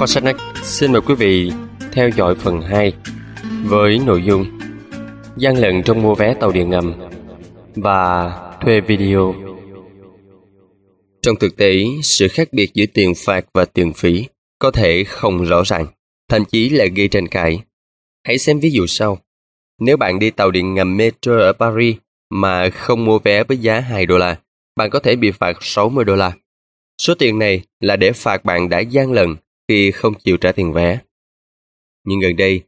Kho sách nói xin mời quý vị theo dõi phần 2 với nội dung gian lận trong mua vé tàu điện ngầm và thuê video. Trong thực tế, sự khác biệt giữa tiền phạt và tiền phí có thể không rõ ràng, thậm chí là gây tranh cãi. Hãy xem ví dụ sau. Nếu bạn đi tàu điện ngầm metro ở Paris mà không mua vé với giá 2 đô la, bạn có thể bị phạt 60 đô la. Số tiền này là để phạt bạn đã gian lận khi không chịu trả tiền vé. Nhưng gần đây,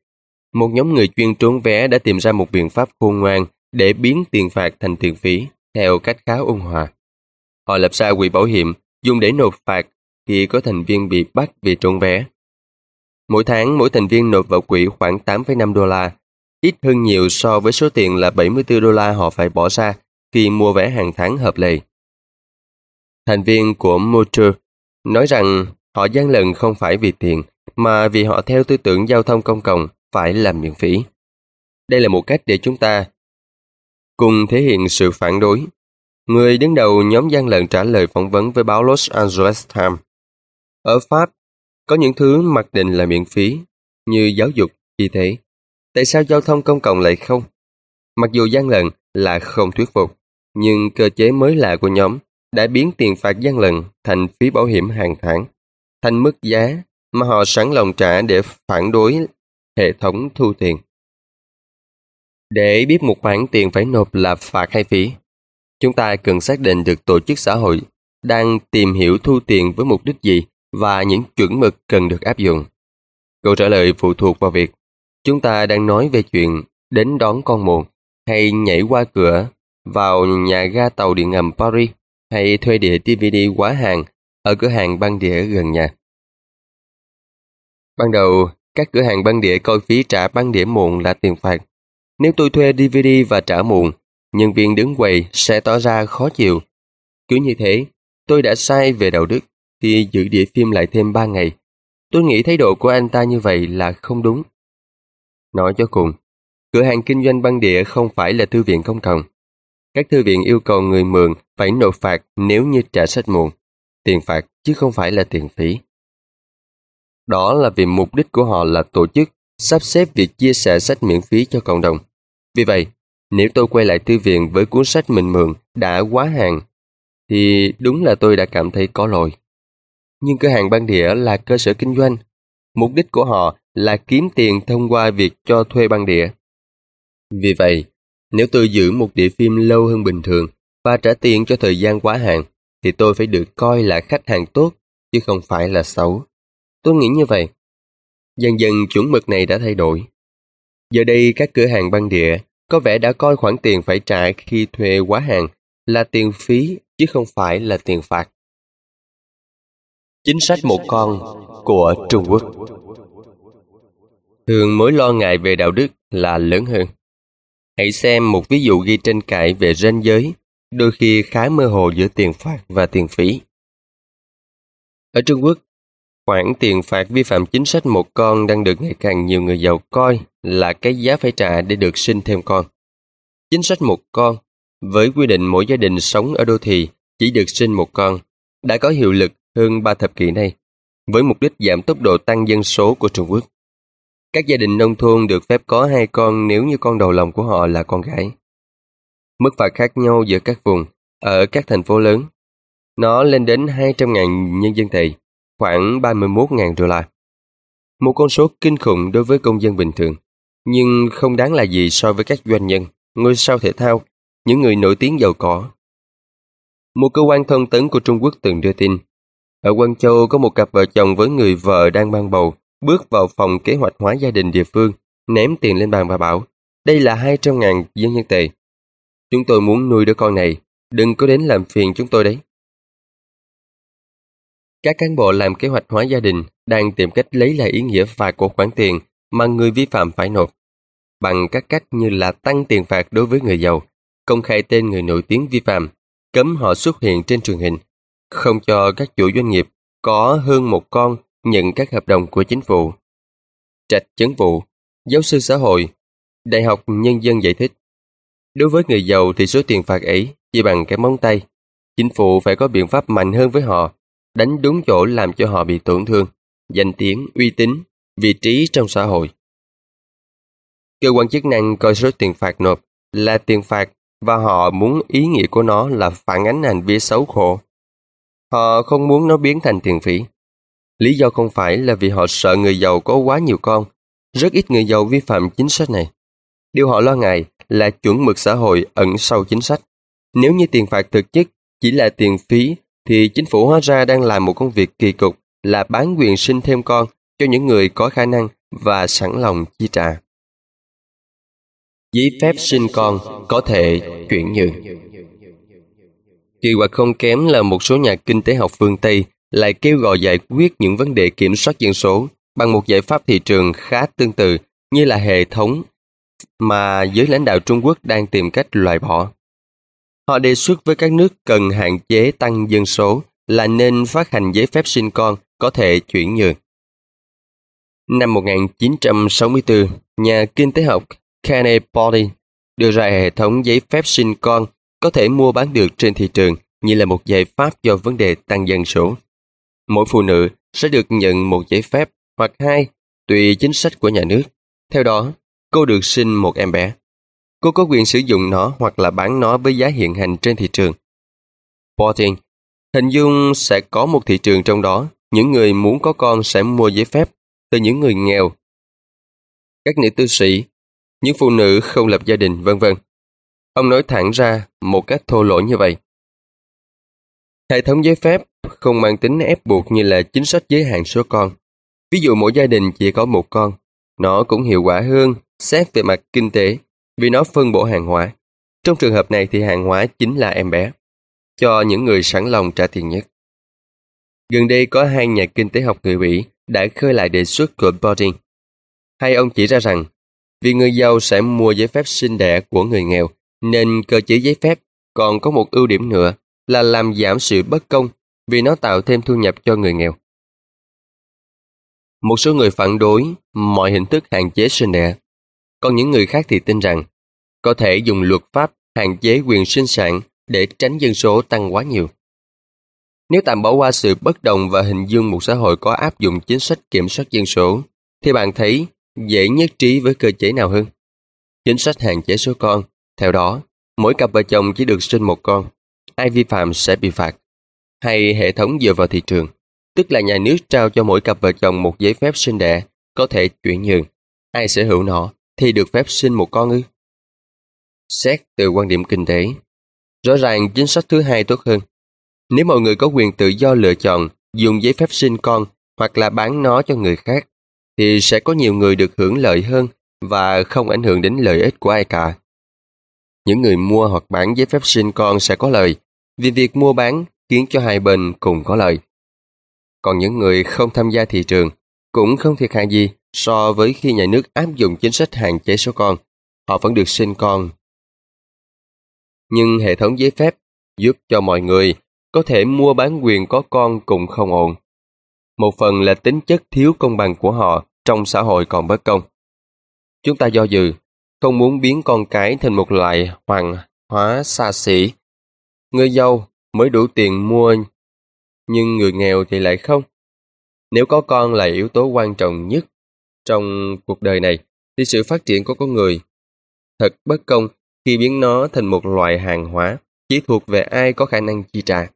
một nhóm người chuyên trốn vé đã tìm ra một biện pháp khôn ngoan để biến tiền phạt thành tiền phí theo cách khá ôn hòa. Họ lập ra quỹ bảo hiểm dùng để nộp phạt khi có thành viên bị bắt vì trốn vé. Mỗi tháng, mỗi thành viên nộp vào quỹ khoảng 8,5 đô la, ít hơn nhiều so với số tiền là 74 đô la họ phải bỏ ra khi mua vé hàng tháng hợp lệ. Thành viên của Motor nói rằng họ gian lận không phải vì tiền, mà vì họ theo tư tưởng giao thông công cộng phải làm miễn phí. Đây là một cách để chúng ta cùng thể hiện sự phản đối. Người đứng đầu nhóm gian lận trả lời phỏng vấn với báo Los Angeles Times. Ở Pháp, có những thứ mặc định là miễn phí, như giáo dục, y tế. Tại sao giao thông công cộng lại không? Mặc dù gian lận là không thuyết phục, nhưng cơ chế mới lạ của nhóm đã biến tiền phạt gian lận thành phí bảo hiểm hàng tháng, thành mức giá mà họ sẵn lòng trả để phản đối hệ thống thu tiền. Để biết một khoản tiền phải nộp là phạt hay phí, chúng ta cần xác định được tổ chức xã hội đang tìm hiểu thu tiền với mục đích gì và những chuẩn mực cần được áp dụng. Câu trả lời phụ thuộc vào việc chúng ta đang nói về chuyện đến đón con mồi hay nhảy qua cửa vào nhà ga tàu điện ngầm Paris hay thuê đĩa DVD quá hàng ở cửa hàng băng đĩa gần nhà. Ban đầu, các cửa hàng băng đĩa coi phí trả băng đĩa muộn là tiền phạt. Nếu tôi thuê DVD và trả muộn, nhân viên đứng quầy sẽ tỏ ra khó chịu. Cứ như thế, tôi đã sai về đạo đức khi giữ đĩa phim lại thêm 3 ngày. Tôi nghĩ thái độ của anh ta như vậy là không đúng. Nói cho cùng, cửa hàng kinh doanh băng đĩa không phải là thư viện công cộng. Các thư viện yêu cầu người mượn phải nộp phạt nếu như trả sách muộn. Tiền phạt chứ không phải là tiền phí. Đó là vì mục đích của họ là tổ chức, sắp xếp việc chia sẻ sách miễn phí cho cộng đồng. Vì vậy, nếu tôi quay lại thư viện với cuốn sách mình mượn đã quá hàng, thì đúng là tôi đã cảm thấy có lỗi. Nhưng cửa hàng băng đĩa là cơ sở kinh doanh. Mục đích của họ là kiếm tiền thông qua việc cho thuê băng đĩa. Vì vậy, nếu tôi giữ một đĩa phim lâu hơn bình thường và trả tiền cho thời gian quá hạn, thì tôi phải được coi là khách hàng tốt, chứ không phải là xấu. Tôi nghĩ như vậy. Dần dần chuẩn mực này đã thay đổi. Giờ đây các cửa hàng băng đĩa có vẻ đã coi khoản tiền phải trả khi thuê quá hàng là tiền phí chứ không phải là tiền phạt. Chính sách một con của Trung Quốc Thường mối lo ngại về đạo đức là lớn hơn. Hãy xem một ví dụ ghi tranh cãi về ranh giới, đôi khi khá mơ hồ giữa tiền phạt và tiền phí. Ở Trung Quốc, khoản tiền phạt vi phạm chính sách một con đang được ngày càng nhiều người giàu coi là cái giá phải trả để được sinh thêm con. Chính sách một con, với quy định mỗi gia đình sống ở đô thị chỉ được sinh một con, đã có hiệu lực hơn ba thập kỷ nay, với mục đích giảm tốc độ tăng dân số của Trung Quốc. Các gia đình nông thôn được phép có hai con nếu như con đầu lòng của họ là con gái. Mức phạt khác nhau giữa các vùng, ở các thành phố lớn. Nó lên đến 200.000 nhân dân tệ, khoảng 31.000 đô la. Một con số kinh khủng đối với công dân bình thường, nhưng không đáng là gì so với các doanh nhân, ngôi sao thể thao, những người nổi tiếng giàu có. Một cơ quan thông tấn của Trung Quốc từng đưa tin, ở Quang Châu có một cặp vợ chồng với người vợ đang mang bầu, bước vào phòng kế hoạch hóa gia đình địa phương, ném tiền lên bàn và bảo, đây là 200 ngàn dân nhân tệ. Chúng tôi muốn nuôi đứa con này, đừng có đến làm phiền chúng tôi đấy. Các cán bộ làm kế hoạch hóa gia đình đang tìm cách lấy lại ý nghĩa phạt của khoản tiền mà người vi phạm phải nộp, bằng các cách như là tăng tiền phạt đối với người giàu, công khai tên người nổi tiếng vi phạm, cấm họ xuất hiện trên truyền hình, không cho các chủ doanh nghiệp có hơn một con nhận các hợp đồng của chính phủ. Trạch chấn vụ, giáo sư xã hội, Đại học Nhân dân giải thích. Đối với người giàu thì số tiền phạt ấy chỉ bằng cái móng tay. Chính phủ phải có biện pháp mạnh hơn với họ, đánh đúng chỗ làm cho họ bị tổn thương, danh tiếng, uy tín, vị trí trong xã hội. Cơ quan chức năng coi số tiền phạt nộp là tiền phạt và họ muốn ý nghĩa của nó là phản ánh hành vi xấu khổ. Họ không muốn nó biến thành tiền phí. Lý do không phải là vì họ sợ người giàu có quá nhiều con. Rất ít người giàu vi phạm chính sách này. Điều họ lo ngại là chuẩn mực xã hội ẩn sau chính sách. Nếu như tiền phạt thực chất chỉ là tiền phí, thì chính phủ hóa ra đang làm một công việc kỳ cục là bán quyền sinh thêm con cho những người có khả năng và sẵn lòng chi trả. Giấy phép sinh con có thể chuyển nhượng. Kỳ quặc không kém là một số nhà kinh tế học phương Tây lại kêu gọi giải quyết những vấn đề kiểm soát dân số bằng một giải pháp thị trường khá tương tự như là hệ thống mà giới lãnh đạo Trung Quốc đang tìm cách loại bỏ. Họ đề xuất với các nước cần hạn chế tăng dân số là nên phát hành giấy phép sinh con có thể chuyển nhượng. Năm 1964, nhà kinh tế học Kenneth Body đưa ra hệ thống giấy phép sinh con có thể mua bán được trên thị trường như là một giải pháp cho vấn đề tăng dân số. Mỗi phụ nữ sẽ được nhận một giấy phép hoặc hai tùy chính sách của nhà nước. Theo đó, cô được sinh một em bé. Cô có quyền sử dụng nó hoặc là bán nó với giá hiện hành trên thị trường. Porting hình dung sẽ có một thị trường trong đó, những người muốn có con sẽ mua giấy phép từ những người nghèo. Các nữ tư sĩ, những phụ nữ không lập gia đình, vân vân. Ông nói thẳng ra một cách thô lỗ như vậy. Hệ thống giấy phép không mang tính ép buộc như là chính sách giới hạn số con. Ví dụ mỗi gia đình chỉ có một con, nó cũng hiệu quả hơn xét về mặt kinh tế vì nó phân bổ hàng hóa. Trong trường hợp này thì hàng hóa chính là em bé, cho những người sẵn lòng trả tiền nhất. Gần đây có hai nhà kinh tế học người Mỹ đã khơi lại đề xuất của Bording. Hai ông chỉ ra rằng, vì người giàu sẽ mua giấy phép sinh đẻ của người nghèo, nên cơ chế giấy phép còn có một ưu điểm nữa là làm giảm sự bất công vì nó tạo thêm thu nhập cho người nghèo. Một số người phản đối mọi hình thức hạn chế sinh đẻ, còn những người khác thì tin rằng có thể dùng luật pháp hạn chế quyền sinh sản để tránh dân số tăng quá nhiều. Nếu tạm bỏ qua sự bất đồng và hình dung một xã hội có áp dụng chính sách kiểm soát dân số, thì bạn thấy dễ nhất trí với cơ chế nào hơn? Chính sách hạn chế số con, theo đó, mỗi cặp vợ chồng chỉ được sinh một con, ai vi phạm sẽ bị phạt. Hay hệ thống dựa vào thị trường, tức là nhà nước trao cho mỗi cặp vợ chồng một giấy phép sinh đẻ, có thể chuyển nhượng. Ai sở hữu nó thì được phép sinh một con ư? Xét từ quan điểm kinh tế, rõ ràng chính sách thứ hai tốt hơn. Nếu mọi người có quyền tự do lựa chọn dùng giấy phép sinh con hoặc là bán nó cho người khác, thì sẽ có nhiều người được hưởng lợi hơn và không ảnh hưởng đến lợi ích của ai cả. Những người mua hoặc bán giấy phép sinh con sẽ có lợi, vì việc mua bán khiến cho hai bên cùng có lợi. Còn những người không tham gia thị trường cũng không thiệt hại gì so với khi nhà nước áp dụng chính sách hạn chế số con, họ vẫn được sinh con. Nhưng hệ thống giấy phép giúp cho mọi người có thể mua bán quyền có con cũng không ổn. Một phần là tính chất thiếu công bằng của họ trong xã hội còn bất công. Chúng ta do dự, không muốn biến con cái thành một loại hoàng hóa xa xỉ. Người giàu mới đủ tiền mua, nhưng người nghèo thì lại không. Nếu có con là yếu tố quan trọng nhất trong cuộc đời này, thì sự phát triển của con người thật bất công khi biến nó thành một loại hàng hóa chỉ thuộc về ai có khả năng chi trả.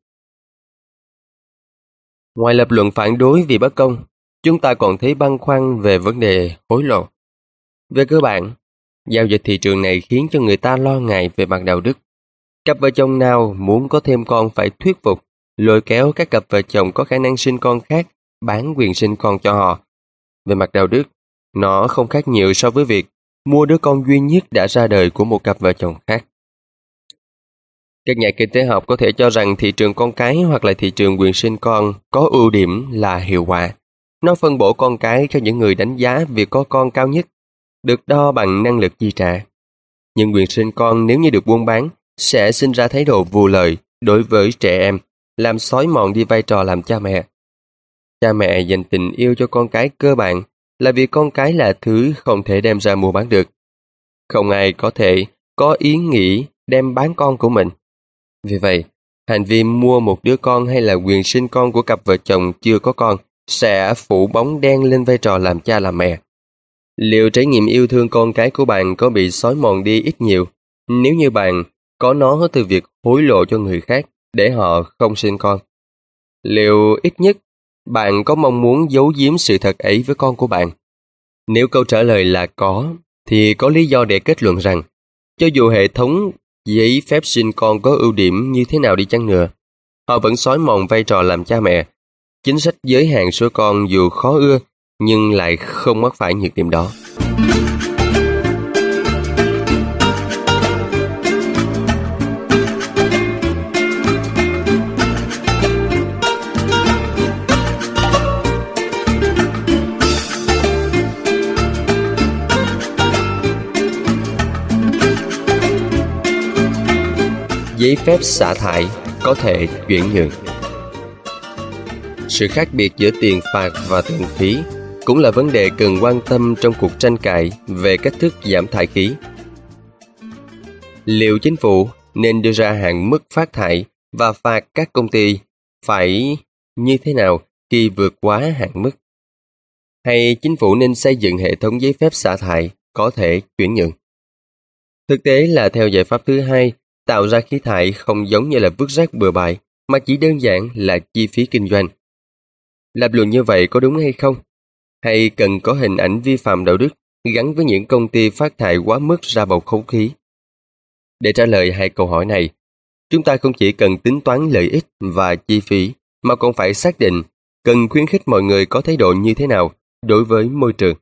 Ngoài lập luận phản đối vì bất công, chúng ta còn thấy băn khoăn về vấn đề hối lộ. Về cơ bản, giao dịch thị trường này khiến cho người ta lo ngại về mặt đạo đức. Cặp vợ chồng nào muốn có thêm con phải thuyết phục, lôi kéo các cặp vợ chồng có khả năng sinh con khác bán quyền sinh con cho họ. Về mặt đạo đức, nó không khác nhiều so với việc mua đứa con duy nhất đã ra đời của một cặp vợ chồng khác. Các nhà kinh tế học có thể cho rằng thị trường con cái hoặc là thị trường quyền sinh con có ưu điểm là hiệu quả. Nó phân bổ con cái cho những người đánh giá việc có con cao nhất, được đo bằng năng lực chi trả. Nhưng quyền sinh con nếu như được buôn bán sẽ sinh ra thái độ vụ lợi đối với trẻ em, làm xói mòn đi vai trò làm cha mẹ. Cha mẹ dành tình yêu cho con cái cơ bản là vì con cái là thứ không thể đem ra mua bán được. Không ai có thể có ý nghĩ đem bán con của mình. Vì vậy, hành vi mua một đứa con hay là quyền sinh con của cặp vợ chồng chưa có con sẽ phủ bóng đen lên vai trò làm cha làm mẹ. Liệu trải nghiệm yêu thương con cái của bạn có bị xói mòn đi ít nhiều nếu như bạn có nó từ việc hối lộ cho người khác để họ không sinh con? Liệu ít nhất bạn có mong muốn giấu giếm sự thật ấy với con của bạn? Nếu câu trả lời là có, thì có lý do để kết luận rằng cho dù hệ thống giấy phép sinh con có ưu điểm như thế nào đi chăng nữa, họ vẫn xói mòn vai trò làm cha mẹ. Chính sách giới hạn số con dù khó ưa, nhưng lại không mắc phải nhược điểm đó. Giấy phép xả thải có thể chuyển nhượng. Sự khác biệt giữa tiền phạt và tiền phí cũng là vấn đề cần quan tâm trong cuộc tranh cãi về cách thức giảm thải khí. Liệu chính phủ nên đưa ra hạn mức phát thải và phạt các công ty phải như thế nào khi vượt quá hạn mức? Hay chính phủ nên xây dựng hệ thống giấy phép xả thải có thể chuyển nhượng? Thực tế là theo giải pháp thứ hai Tạo ra khí thải không giống như là vứt rác bừa bãi, mà chỉ đơn giản là chi phí kinh doanh. Lập luận như vậy có đúng hay không? Hay cần có hình ảnh vi phạm đạo đức gắn với những công ty phát thải quá mức ra bầu không khí? Để trả lời hai câu hỏi này, chúng ta không chỉ cần tính toán lợi ích và chi phí, mà còn phải xác định cần khuyến khích mọi người có thái độ như thế nào đối với môi trường.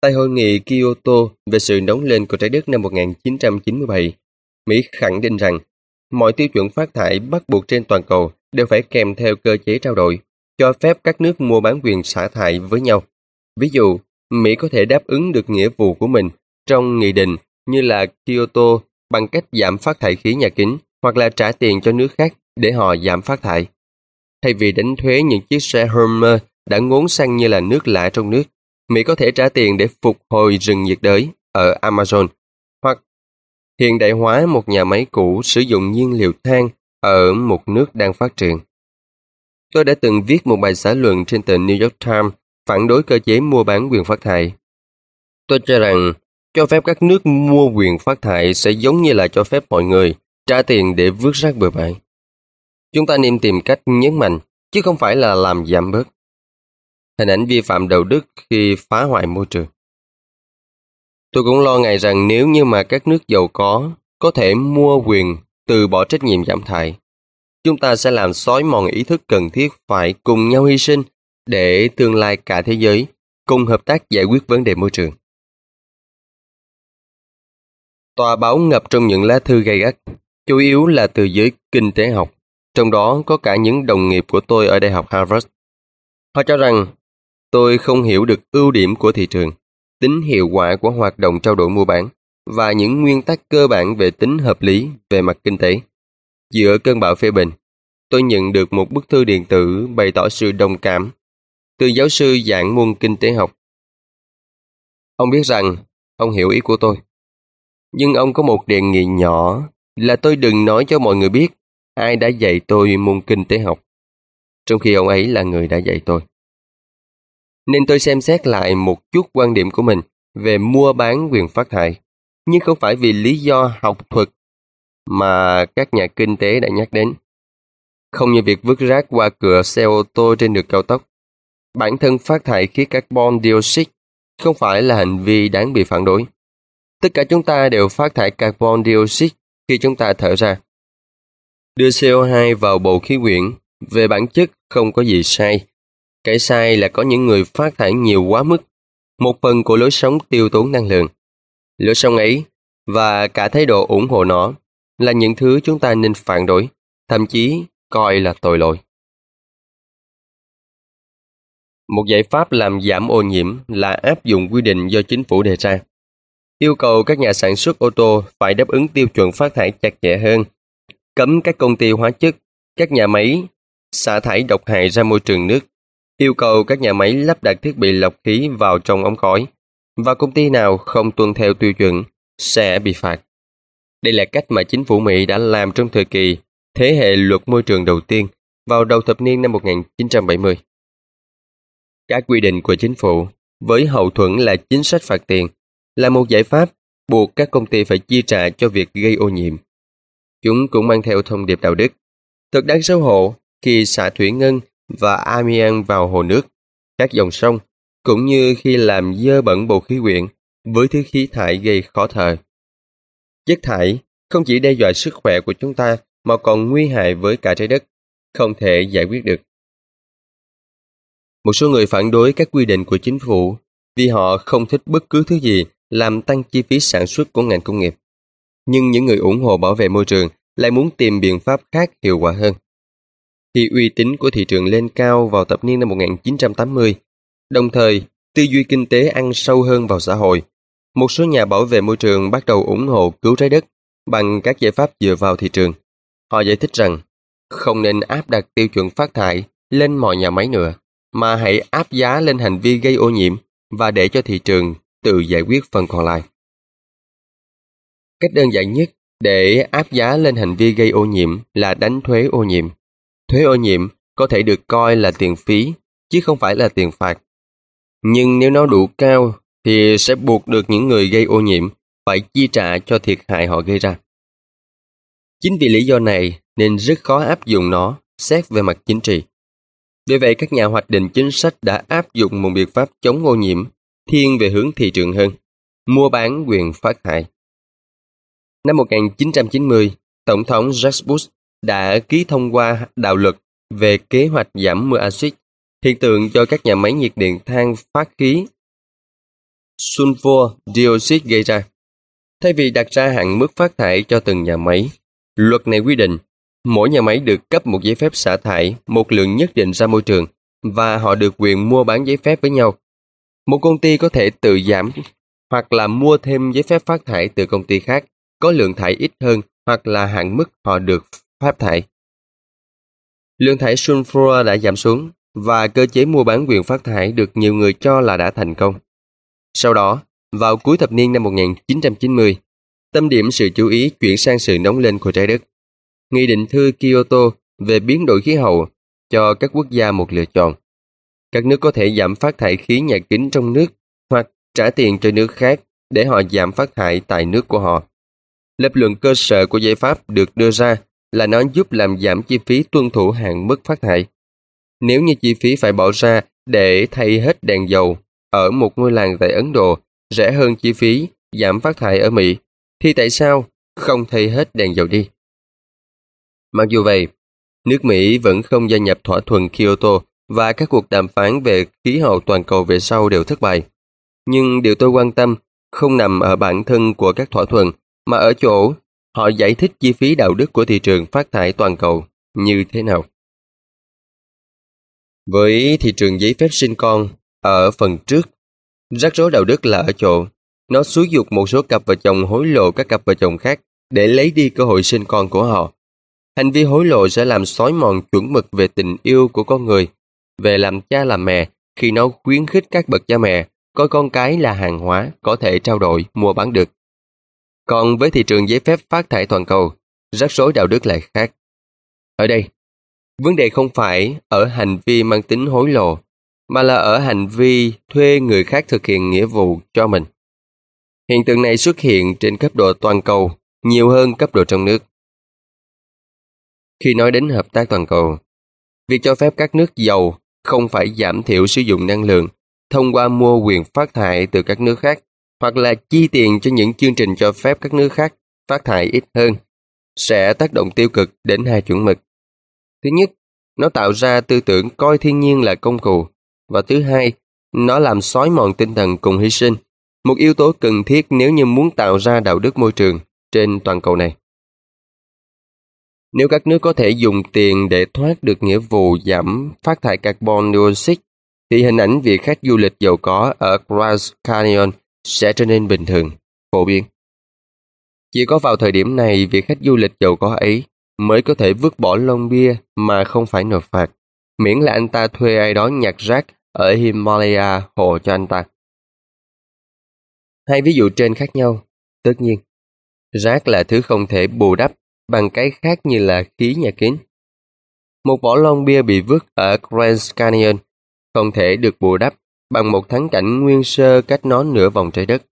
Tại hội nghị Kyoto về sự nóng lên của trái đất năm 1997, Mỹ khẳng định rằng mọi tiêu chuẩn phát thải bắt buộc trên toàn cầu đều phải kèm theo cơ chế trao đổi, cho phép các nước mua bán quyền xả thải với nhau. Ví dụ, Mỹ có thể đáp ứng được nghĩa vụ của mình trong nghị định như là Kyoto bằng cách giảm phát thải khí nhà kính hoặc là trả tiền cho nước khác để họ giảm phát thải. Thay vì đánh thuế những chiếc xe Hummer đã ngốn xăng như là nước lạ trong nước, Mỹ có thể trả tiền để phục hồi rừng nhiệt đới ở Amazon hiện đại hóa một nhà máy cũ sử dụng nhiên liệu than ở một nước đang phát triển. Tôi đã từng viết một bài xã luận trên tờ New York Times phản đối cơ chế mua bán quyền phát thải. Tôi cho rằng cho phép các nước mua quyền phát thải sẽ giống như là cho phép mọi người trả tiền để vứt rác bừa bãi. Chúng ta nên tìm cách nhấn mạnh, chứ không phải là làm giảm bớt. Hình ảnh vi phạm đạo đức khi phá hoại môi trường. Tôi cũng lo ngại rằng nếu như mà các nước giàu có có thể mua quyền từ bỏ trách nhiệm giảm thải, chúng ta sẽ làm xói mòn ý thức cần thiết phải cùng nhau hy sinh để tương lai cả thế giới cùng hợp tác giải quyết vấn đề môi trường. Tòa báo ngập trong những lá thư gay gắt, chủ yếu là từ giới kinh tế học, trong đó có cả những đồng nghiệp của tôi ở Đại học Harvard. Họ cho rằng tôi không hiểu được ưu điểm của thị trường tính hiệu quả của hoạt động trao đổi mua bán và những nguyên tắc cơ bản về tính hợp lý về mặt kinh tế. Giữa cơn bão phê bình, tôi nhận được một bức thư điện tử bày tỏ sự đồng cảm từ giáo sư giảng môn kinh tế học. Ông biết rằng ông hiểu ý của tôi. Nhưng ông có một đề nghị nhỏ là tôi đừng nói cho mọi người biết ai đã dạy tôi môn kinh tế học, trong khi ông ấy là người đã dạy tôi nên tôi xem xét lại một chút quan điểm của mình về mua bán quyền phát thải, nhưng không phải vì lý do học thuật mà các nhà kinh tế đã nhắc đến. Không như việc vứt rác qua cửa xe ô tô trên đường cao tốc. Bản thân phát thải khí carbon dioxide không phải là hành vi đáng bị phản đối. Tất cả chúng ta đều phát thải carbon dioxide khi chúng ta thở ra. Đưa CO2 vào bầu khí quyển về bản chất không có gì sai cái sai là có những người phát thải nhiều quá mức, một phần của lối sống tiêu tốn năng lượng. Lối sống ấy và cả thái độ ủng hộ nó là những thứ chúng ta nên phản đối, thậm chí coi là tội lỗi. Một giải pháp làm giảm ô nhiễm là áp dụng quy định do chính phủ đề ra. Yêu cầu các nhà sản xuất ô tô phải đáp ứng tiêu chuẩn phát thải chặt chẽ hơn, cấm các công ty hóa chất, các nhà máy xả thải độc hại ra môi trường nước yêu cầu các nhà máy lắp đặt thiết bị lọc khí vào trong ống khói và công ty nào không tuân theo tiêu chuẩn sẽ bị phạt. Đây là cách mà chính phủ Mỹ đã làm trong thời kỳ thế hệ luật môi trường đầu tiên vào đầu thập niên năm 1970. Các quy định của chính phủ với hậu thuẫn là chính sách phạt tiền là một giải pháp buộc các công ty phải chi trả cho việc gây ô nhiễm. Chúng cũng mang theo thông điệp đạo đức. Thật đáng xấu hổ khi xả thủy ngân và amian vào hồ nước, các dòng sông, cũng như khi làm dơ bẩn bầu khí quyển với thứ khí thải gây khó thở. Chất thải không chỉ đe dọa sức khỏe của chúng ta mà còn nguy hại với cả trái đất, không thể giải quyết được. Một số người phản đối các quy định của chính phủ vì họ không thích bất cứ thứ gì làm tăng chi phí sản xuất của ngành công nghiệp. Nhưng những người ủng hộ bảo vệ môi trường lại muốn tìm biện pháp khác hiệu quả hơn. Khi uy tín của thị trường lên cao vào thập niên năm 1980, đồng thời tư duy kinh tế ăn sâu hơn vào xã hội, một số nhà bảo vệ môi trường bắt đầu ủng hộ cứu trái đất bằng các giải pháp dựa vào thị trường. Họ giải thích rằng không nên áp đặt tiêu chuẩn phát thải lên mọi nhà máy nữa, mà hãy áp giá lên hành vi gây ô nhiễm và để cho thị trường tự giải quyết phần còn lại. Cách đơn giản nhất để áp giá lên hành vi gây ô nhiễm là đánh thuế ô nhiễm. Thuế ô nhiễm có thể được coi là tiền phí, chứ không phải là tiền phạt. Nhưng nếu nó đủ cao thì sẽ buộc được những người gây ô nhiễm phải chi trả cho thiệt hại họ gây ra. Chính vì lý do này nên rất khó áp dụng nó xét về mặt chính trị. Vì vậy các nhà hoạch định chính sách đã áp dụng một biện pháp chống ô nhiễm thiên về hướng thị trường hơn, mua bán quyền phát thải. Năm 1990, Tổng thống George Bush đã ký thông qua đạo luật về kế hoạch giảm mưa axit, hiện tượng do các nhà máy nhiệt điện than phát khí sulfur dioxide gây ra. Thay vì đặt ra hạn mức phát thải cho từng nhà máy, luật này quy định mỗi nhà máy được cấp một giấy phép xả thải một lượng nhất định ra môi trường và họ được quyền mua bán giấy phép với nhau. Một công ty có thể tự giảm hoặc là mua thêm giấy phép phát thải từ công ty khác có lượng thải ít hơn hoặc là hạn mức họ được phát thải. Lượng thải sulfur đã giảm xuống và cơ chế mua bán quyền phát thải được nhiều người cho là đã thành công. Sau đó, vào cuối thập niên năm 1990, tâm điểm sự chú ý chuyển sang sự nóng lên của trái đất. Nghị định thư Kyoto về biến đổi khí hậu cho các quốc gia một lựa chọn. Các nước có thể giảm phát thải khí nhà kính trong nước hoặc trả tiền cho nước khác để họ giảm phát thải tại nước của họ. Lập luận cơ sở của giải pháp được đưa ra là nó giúp làm giảm chi phí tuân thủ hạn mức phát thải. Nếu như chi phí phải bỏ ra để thay hết đèn dầu ở một ngôi làng tại Ấn Độ rẻ hơn chi phí giảm phát thải ở Mỹ, thì tại sao không thay hết đèn dầu đi? Mặc dù vậy, nước Mỹ vẫn không gia nhập thỏa thuận Kyoto và các cuộc đàm phán về khí hậu toàn cầu về sau đều thất bại. Nhưng điều tôi quan tâm không nằm ở bản thân của các thỏa thuận, mà ở chỗ họ giải thích chi phí đạo đức của thị trường phát thải toàn cầu như thế nào. Với thị trường giấy phép sinh con, ở phần trước, rắc rối đạo đức là ở chỗ nó xúi dục một số cặp vợ chồng hối lộ các cặp vợ chồng khác để lấy đi cơ hội sinh con của họ. Hành vi hối lộ sẽ làm xói mòn chuẩn mực về tình yêu của con người, về làm cha làm mẹ khi nó khuyến khích các bậc cha mẹ coi con cái là hàng hóa có thể trao đổi, mua bán được. Còn với thị trường giấy phép phát thải toàn cầu, rắc rối đạo đức lại khác. Ở đây, vấn đề không phải ở hành vi mang tính hối lộ, mà là ở hành vi thuê người khác thực hiện nghĩa vụ cho mình. Hiện tượng này xuất hiện trên cấp độ toàn cầu nhiều hơn cấp độ trong nước. Khi nói đến hợp tác toàn cầu, việc cho phép các nước giàu không phải giảm thiểu sử dụng năng lượng thông qua mua quyền phát thải từ các nước khác hoặc là chi tiền cho những chương trình cho phép các nước khác phát thải ít hơn sẽ tác động tiêu cực đến hai chuẩn mực. Thứ nhất, nó tạo ra tư tưởng coi thiên nhiên là công cụ và thứ hai, nó làm xói mòn tinh thần cùng hy sinh, một yếu tố cần thiết nếu như muốn tạo ra đạo đức môi trường trên toàn cầu này. Nếu các nước có thể dùng tiền để thoát được nghĩa vụ giảm phát thải carbon dioxide, thì hình ảnh việc khách du lịch giàu có ở Grand Canyon sẽ trở nên bình thường, phổ biến. Chỉ có vào thời điểm này, việc khách du lịch giàu có ấy mới có thể vứt bỏ lon bia mà không phải nộp phạt, miễn là anh ta thuê ai đó nhặt rác ở Himalaya hộ cho anh ta. Hai ví dụ trên khác nhau, tất nhiên. Rác là thứ không thể bù đắp bằng cái khác như là khí nhà kính. Một vỏ lon bia bị vứt ở Grand Canyon không thể được bù đắp bằng một thắng cảnh nguyên sơ cách nó nửa vòng trái đất.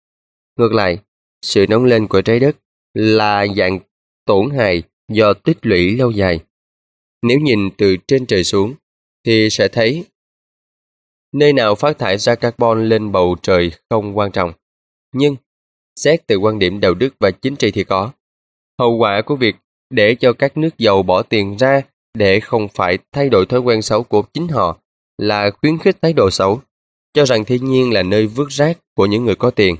Ngược lại, sự nóng lên của trái đất là dạng tổn hại do tích lũy lâu dài. Nếu nhìn từ trên trời xuống, thì sẽ thấy nơi nào phát thải ra carbon lên bầu trời không quan trọng. Nhưng, xét từ quan điểm đạo đức và chính trị thì có. Hậu quả của việc để cho các nước giàu bỏ tiền ra để không phải thay đổi thói quen xấu của chính họ là khuyến khích thái độ xấu, cho rằng thiên nhiên là nơi vứt rác của những người có tiền.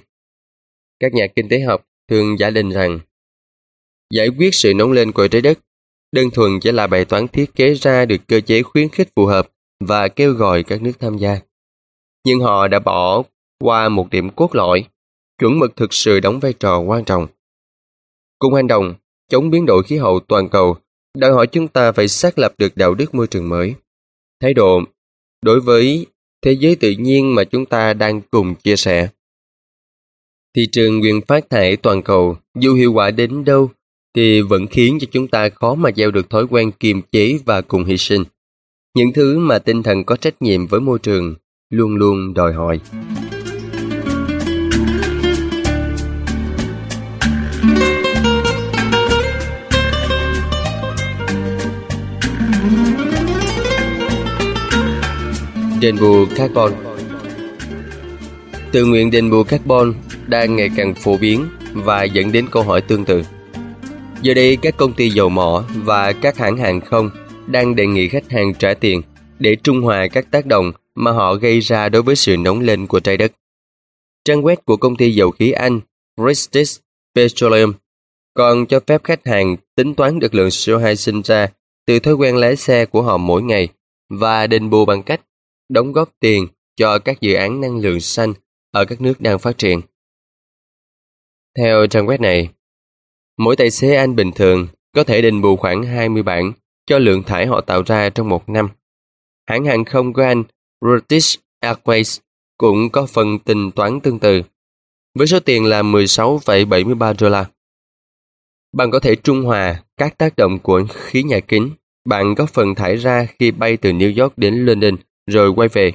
Các nhà kinh tế học thường giả định rằng giải quyết sự nóng lên của trái đất đơn thuần chỉ là bài toán thiết kế ra được cơ chế khuyến khích phù hợp và kêu gọi các nước tham gia. Nhưng họ đã bỏ qua một điểm cốt lõi, chuẩn mực thực sự đóng vai trò quan trọng. Cùng hành động, chống biến đổi khí hậu toàn cầu đòi hỏi chúng ta phải xác lập được đạo đức môi trường mới. Thái độ đối với thế giới tự nhiên mà chúng ta đang cùng chia sẻ. Thị trường quyền phát thải toàn cầu dù hiệu quả đến đâu thì vẫn khiến cho chúng ta khó mà gieo được thói quen kiềm chế và cùng hy sinh. Những thứ mà tinh thần có trách nhiệm với môi trường luôn luôn đòi hỏi. Đền bù carbon Tự nguyện đền bù carbon đang ngày càng phổ biến và dẫn đến câu hỏi tương tự. Giờ đây, các công ty dầu mỏ và các hãng hàng không đang đề nghị khách hàng trả tiền để trung hòa các tác động mà họ gây ra đối với sự nóng lên của trái đất. Trang web của công ty dầu khí Anh British Petroleum, còn cho phép khách hàng tính toán được lượng CO2 sinh ra từ thói quen lái xe của họ mỗi ngày và đền bù bằng cách đóng góp tiền cho các dự án năng lượng xanh ở các nước đang phát triển. Theo trang web này, mỗi tài xế Anh bình thường có thể đền bù khoảng 20 bảng cho lượng thải họ tạo ra trong một năm. Hãng hàng không của Anh, British Airways, cũng có phần tính toán tương tự, với số tiền là 16,73 đô la. Bạn có thể trung hòa các tác động của khí nhà kính bạn góp phần thải ra khi bay từ New York đến London rồi quay về.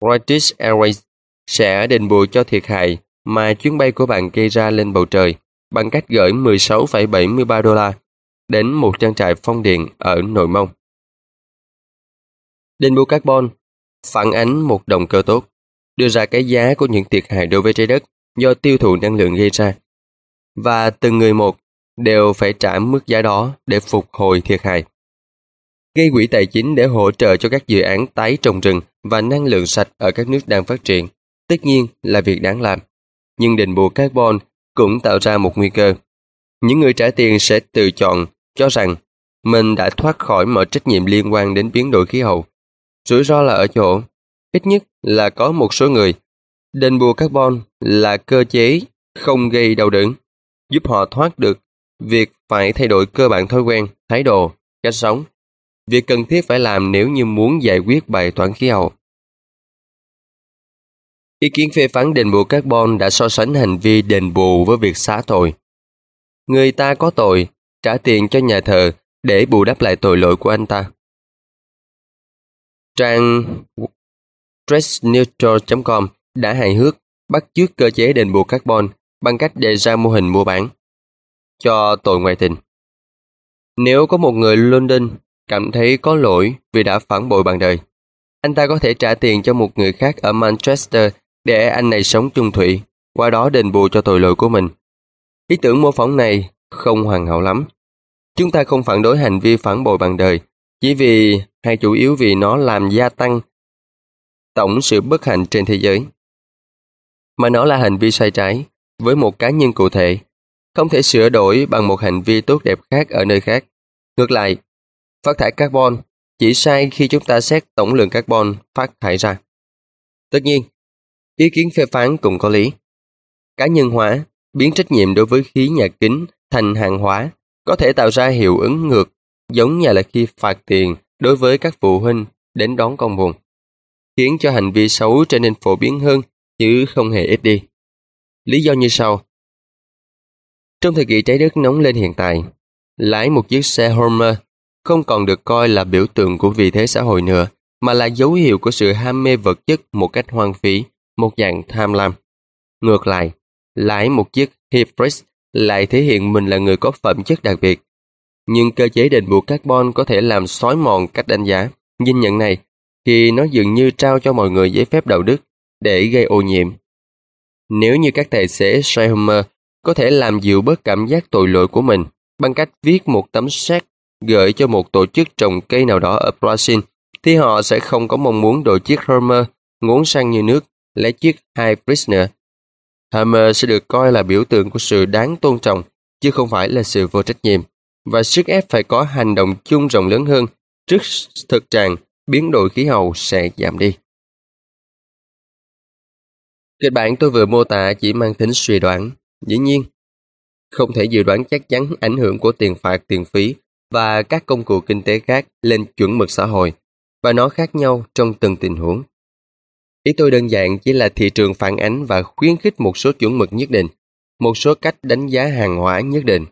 British Airways sẽ đền bù cho thiệt hại mà chuyến bay của bạn gây ra lên bầu trời bằng cách gửi 16,73 đô la đến một trang trại phong điện ở Nội Mông. Đền bù carbon phản ánh một động cơ tốt, đưa ra cái giá của những thiệt hại đối với trái đất do tiêu thụ năng lượng gây ra. Và từng người một đều phải trả mức giá đó để phục hồi thiệt hại. Gây quỹ tài chính để hỗ trợ cho các dự án tái trồng rừng và năng lượng sạch ở các nước đang phát triển, tất nhiên là việc đáng làm. Nhưng đền bù carbon cũng tạo ra một nguy cơ. Những người trả tiền sẽ tự chọn cho rằng mình đã thoát khỏi mọi trách nhiệm liên quan đến biến đổi khí hậu. Rủi ro là ở chỗ, ít nhất là có một số người. Đền bù carbon là cơ chế không gây đau đớn, giúp họ thoát được việc phải thay đổi cơ bản thói quen, thái độ, cách sống. Việc cần thiết phải làm nếu như muốn giải quyết bài toán khí hậu. Ý kiến phê phán đền bù carbon đã so sánh hành vi đền bù với việc xá tội. Người ta có tội, trả tiền cho nhà thờ để bù đắp lại tội lỗi của anh ta. Trang stressneutral.com đã hài hước bắt chước cơ chế đền bù carbon bằng cách đề ra mô hình mua bán cho tội ngoại tình. Nếu có một người London cảm thấy có lỗi vì đã phản bội bạn đời, anh ta có thể trả tiền cho một người khác ở Manchester để anh này sống chung thủy, qua đó đền bù cho tội lỗi của mình. Ý tưởng mô phỏng này không hoàn hảo lắm. Chúng ta không phản đối hành vi phản bội bạn đời, chỉ vì hay chủ yếu vì nó làm gia tăng tổng sự bất hạnh trên thế giới. Mà nó là hành vi sai trái với một cá nhân cụ thể không thể sửa đổi bằng một hành vi tốt đẹp khác ở nơi khác. Ngược lại, phát thải carbon chỉ sai khi chúng ta xét tổng lượng carbon phát thải ra. Tất nhiên, ý kiến phê phán cũng có lý. Cá nhân hóa, biến trách nhiệm đối với khí nhà kính thành hàng hóa có thể tạo ra hiệu ứng ngược, giống như là khi phạt tiền đối với các phụ huynh đến đón con buồn, khiến cho hành vi xấu trở nên phổ biến hơn chứ không hề ít đi. Lý do như sau. Trong thời kỳ trái đất nóng lên hiện tại, lái một chiếc xe Homer không còn được coi là biểu tượng của vị thế xã hội nữa, mà là dấu hiệu của sự ham mê vật chất một cách hoang phí, một dạng tham lam. Ngược lại, lái một chiếc Hebrews lại thể hiện mình là người có phẩm chất đặc biệt. Nhưng cơ chế đền bù carbon có thể làm xói mòn cách đánh giá, nhìn nhận này, khi nó dường như trao cho mọi người giấy phép đạo đức để gây ô nhiễm. Nếu như các tài xế Schreiber có thể làm dịu bớt cảm giác tội lỗi của mình bằng cách viết một tấm séc gửi cho một tổ chức trồng cây nào đó ở Brazil, thì họ sẽ không có mong muốn đội chiếc Hummer ngốn sang như nước lấy chiếc High Prisoner. Hummer sẽ được coi là biểu tượng của sự đáng tôn trọng, chứ không phải là sự vô trách nhiệm, và sức ép phải có hành động chung rộng lớn hơn trước thực trạng biến đổi khí hậu sẽ giảm đi. Kịch bản tôi vừa mô tả chỉ mang tính suy đoán, dĩ nhiên. Không thể dự đoán chắc chắn ảnh hưởng của tiền phạt tiền phí và các công cụ kinh tế khác lên chuẩn mực xã hội, và nó khác nhau trong từng tình huống. Ý tôi đơn giản chỉ là thị trường phản ánh và khuyến khích một số chuẩn mực nhất định, một số cách đánh giá hàng hóa nhất định.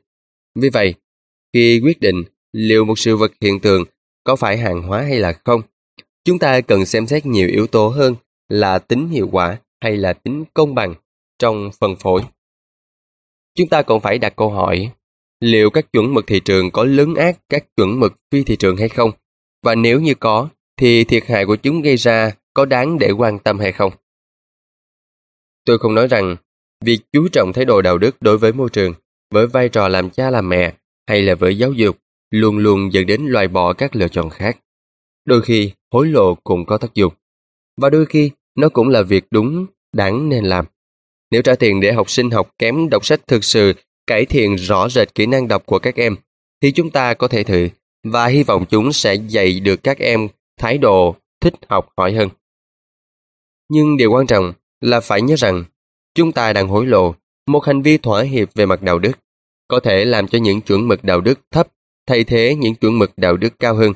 Vì vậy, khi quyết định liệu một sự vật hiện tượng có phải hàng hóa hay là không, chúng ta cần xem xét nhiều yếu tố hơn là tính hiệu quả hay là tính công bằng trong phân phối. Chúng ta còn phải đặt câu hỏi, liệu các chuẩn mực thị trường có lớn ác các chuẩn mực phi thị trường hay không? Và nếu như có, thì thiệt hại của chúng gây ra có đáng để quan tâm hay không? Tôi không nói rằng việc chú trọng thái độ đạo đức đối với môi trường, với vai trò làm cha làm mẹ hay là với giáo dục luôn luôn dẫn đến loại bỏ các lựa chọn khác. Đôi khi hối lộ cũng có tác dụng. Và đôi khi nó cũng là việc đúng, đáng nên làm. Nếu trả tiền để học sinh học kém đọc sách thực sự cải thiện rõ rệt kỹ năng đọc của các em, thì chúng ta có thể thử và hy vọng chúng sẽ dạy được các em thái độ thích học hỏi hơn. Nhưng điều quan trọng là phải nhớ rằng chúng ta đang hối lộ một hành vi thỏa hiệp về mặt đạo đức, có thể làm cho những chuẩn mực đạo đức thấp thay thế những chuẩn mực đạo đức cao hơn.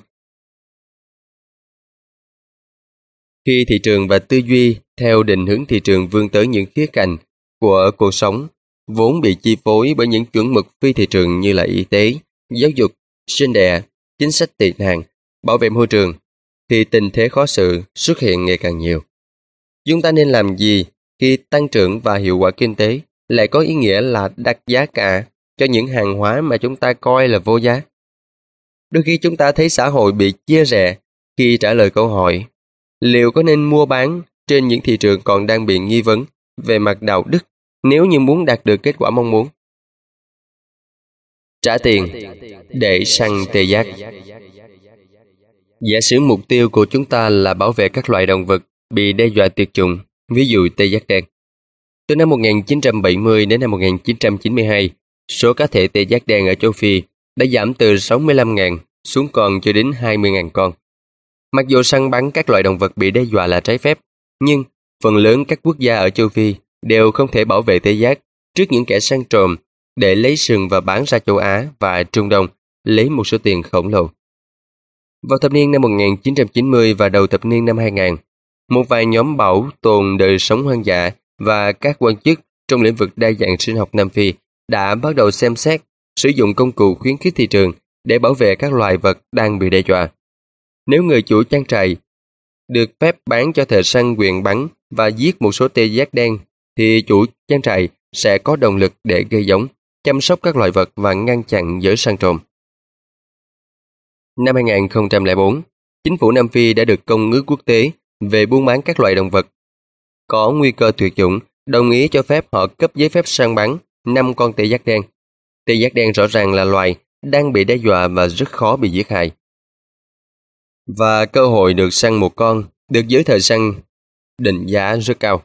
Khi thị trường và tư duy theo định hướng thị trường vươn tới những khía cạnh của cuộc sống vốn bị chi phối bởi những chuẩn mực phi thị trường như là y tế, giáo dục, sinh đẻ, chính sách tị nạn, bảo vệ môi trường, thì tình thế khó xử xuất hiện ngày càng nhiều. Chúng ta nên làm gì khi tăng trưởng và hiệu quả kinh tế lại có ý nghĩa là đặt giá cả cho những hàng hóa mà chúng ta coi là vô giá? Đôi khi chúng ta thấy xã hội bị chia rẽ khi trả lời câu hỏi liệu có nên mua bán trên những thị trường còn đang bị nghi vấn về mặt đạo đức nếu như muốn đạt được kết quả mong muốn. Trả tiền để săn tê giác Giả sử mục tiêu của chúng ta là bảo vệ các loài động vật bị đe dọa tuyệt chủng, ví dụ tê giác đen. Từ năm 1970 đến năm 1992, số cá thể tê giác đen ở châu Phi đã giảm từ 65.000 xuống còn chưa đến 20.000 con. Mặc dù săn bắn các loài động vật bị đe dọa là trái phép, nhưng phần lớn các quốc gia ở châu Phi đều không thể bảo vệ tê giác trước những kẻ săn trộm để lấy sừng và bán ra châu Á và Trung Đông lấy một số tiền khổng lồ. Vào thập niên năm 1990 và đầu thập niên năm 2000, một vài nhóm bảo tồn đời sống hoang dã và các quan chức trong lĩnh vực đa dạng sinh học Nam Phi đã bắt đầu xem xét sử dụng công cụ khuyến khích thị trường để bảo vệ các loài vật đang bị đe dọa. Nếu người chủ trang trại được phép bán cho thợ săn quyền bắn và giết một số tê giác đen, thì chủ trang trại sẽ có động lực để gây giống, chăm sóc các loài vật và ngăn chặn giới săn trộm. Năm 2004, chính phủ Nam Phi đã được công ước quốc tế về buôn bán các loài động vật. Có nguy cơ tuyệt chủng, đồng ý cho phép họ cấp giấy phép săn bắn 5 con tê giác đen. Tê giác đen rõ ràng là loài đang bị đe dọa và rất khó bị giết hại. Và cơ hội được săn một con được giới thời săn định giá rất cao.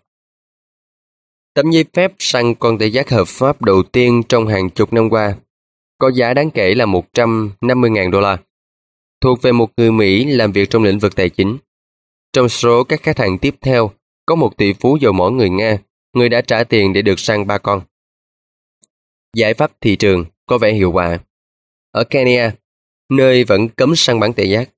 Tấm giấy phép săn con tê giác hợp pháp đầu tiên trong hàng chục năm qua có giá đáng kể là 150.000 đô la thuộc về một người Mỹ làm việc trong lĩnh vực tài chính. Trong số các khách hàng tiếp theo, có một tỷ phú dầu mỏ người Nga, người đã trả tiền để được săn ba con. Giải pháp thị trường có vẻ hiệu quả. Ở Kenya, nơi vẫn cấm săn bắn tê giác,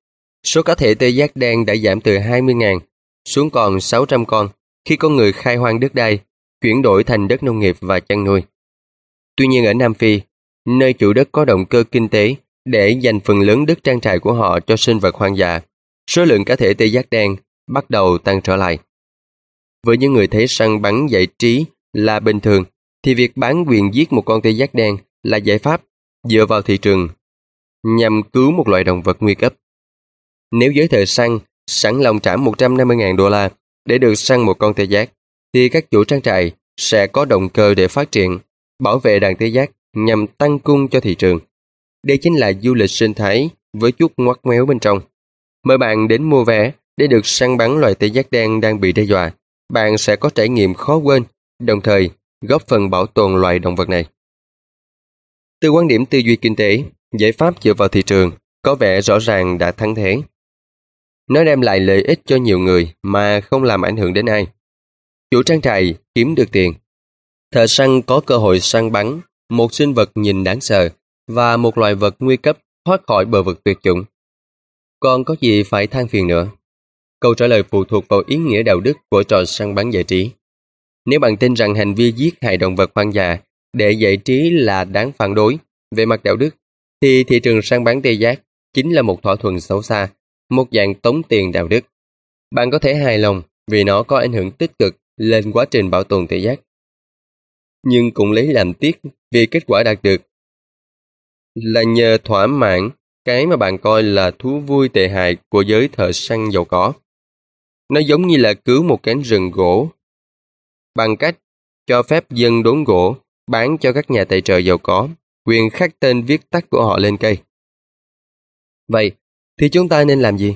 số cá thể tê giác đen đã giảm từ 20.000 xuống còn 600 con khi có người khai hoang đất đai, chuyển đổi thành đất nông nghiệp và chăn nuôi. Tuy nhiên ở Nam Phi, nơi chủ đất có động cơ kinh tế để dành phần lớn đất trang trại của họ cho sinh vật hoang dã, số lượng cá thể tê giác đen bắt đầu tăng trở lại. Với những người thấy săn bắn giải trí là bình thường, thì việc bán quyền giết một con tê giác đen là giải pháp dựa vào thị trường nhằm cứu một loài động vật nguy cấp. Nếu giới thợ săn sẵn lòng trả 150.000 đô la để được săn một con tê giác, thì các chủ trang trại sẽ có động cơ để phát triển, bảo vệ đàn tê giác nhằm tăng cung cho thị trường. Đây chính là du lịch sinh thái với chút ngoắt méo bên trong. Mời bạn đến mua vé để được săn bắn loài tê giác đen đang bị đe dọa. Bạn sẽ có trải nghiệm khó quên, đồng thời góp phần bảo tồn loài động vật này. Từ quan điểm tư duy kinh tế, giải pháp dựa vào thị trường có vẻ rõ ràng đã thắng thế. Nó đem lại lợi ích cho nhiều người mà không làm ảnh hưởng đến ai. Chủ trang trại kiếm được tiền. Thợ săn có cơ hội săn bắn một sinh vật nhìn đáng sợ và một loài vật nguy cấp thoát khỏi bờ vực tuyệt chủng. Còn có gì phải than phiền nữa? Câu trả lời phụ thuộc vào ý nghĩa đạo đức của trò săn bắn giải trí. Nếu bạn tin rằng hành vi giết hại động vật hoang dã để giải trí là đáng phản đối về mặt đạo đức, thì thị trường săn bắn tê giác chính là một thỏa thuận xấu xa, một dạng tống tiền đạo đức. Bạn có thể hài lòng vì nó có ảnh hưởng tích cực lên quá trình bảo tồn tê giác. Nhưng cũng lấy làm tiếc vì kết quả đạt được là nhờ thỏa mãn cái mà bạn coi là thú vui tệ hại của giới thợ săn giàu có. Nó giống như là cứu một cánh rừng gỗ bằng cách cho phép dân đốn gỗ bán cho các nhà tài trợ giàu có quyền khắc tên viết tắt của họ lên cây. Vậy, thì chúng ta nên làm gì?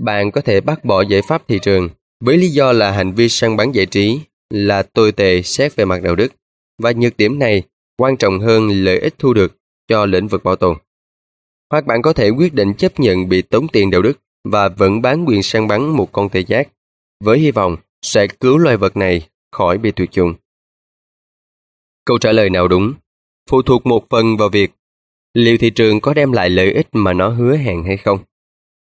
Bạn có thể bác bỏ giải pháp thị trường với lý do là hành vi săn bắn giải trí là tồi tệ xét về mặt đạo đức và nhược điểm này quan trọng hơn lợi ích thu được cho lĩnh vực bảo tồn. Hoặc bạn có thể quyết định chấp nhận bị tốn tiền đạo đức và vẫn bán quyền săn bắn một con tê giác với hy vọng sẽ cứu loài vật này khỏi bị tuyệt chủng. Câu trả lời nào đúng phụ thuộc một phần vào việc liệu thị trường có đem lại lợi ích mà nó hứa hẹn hay không.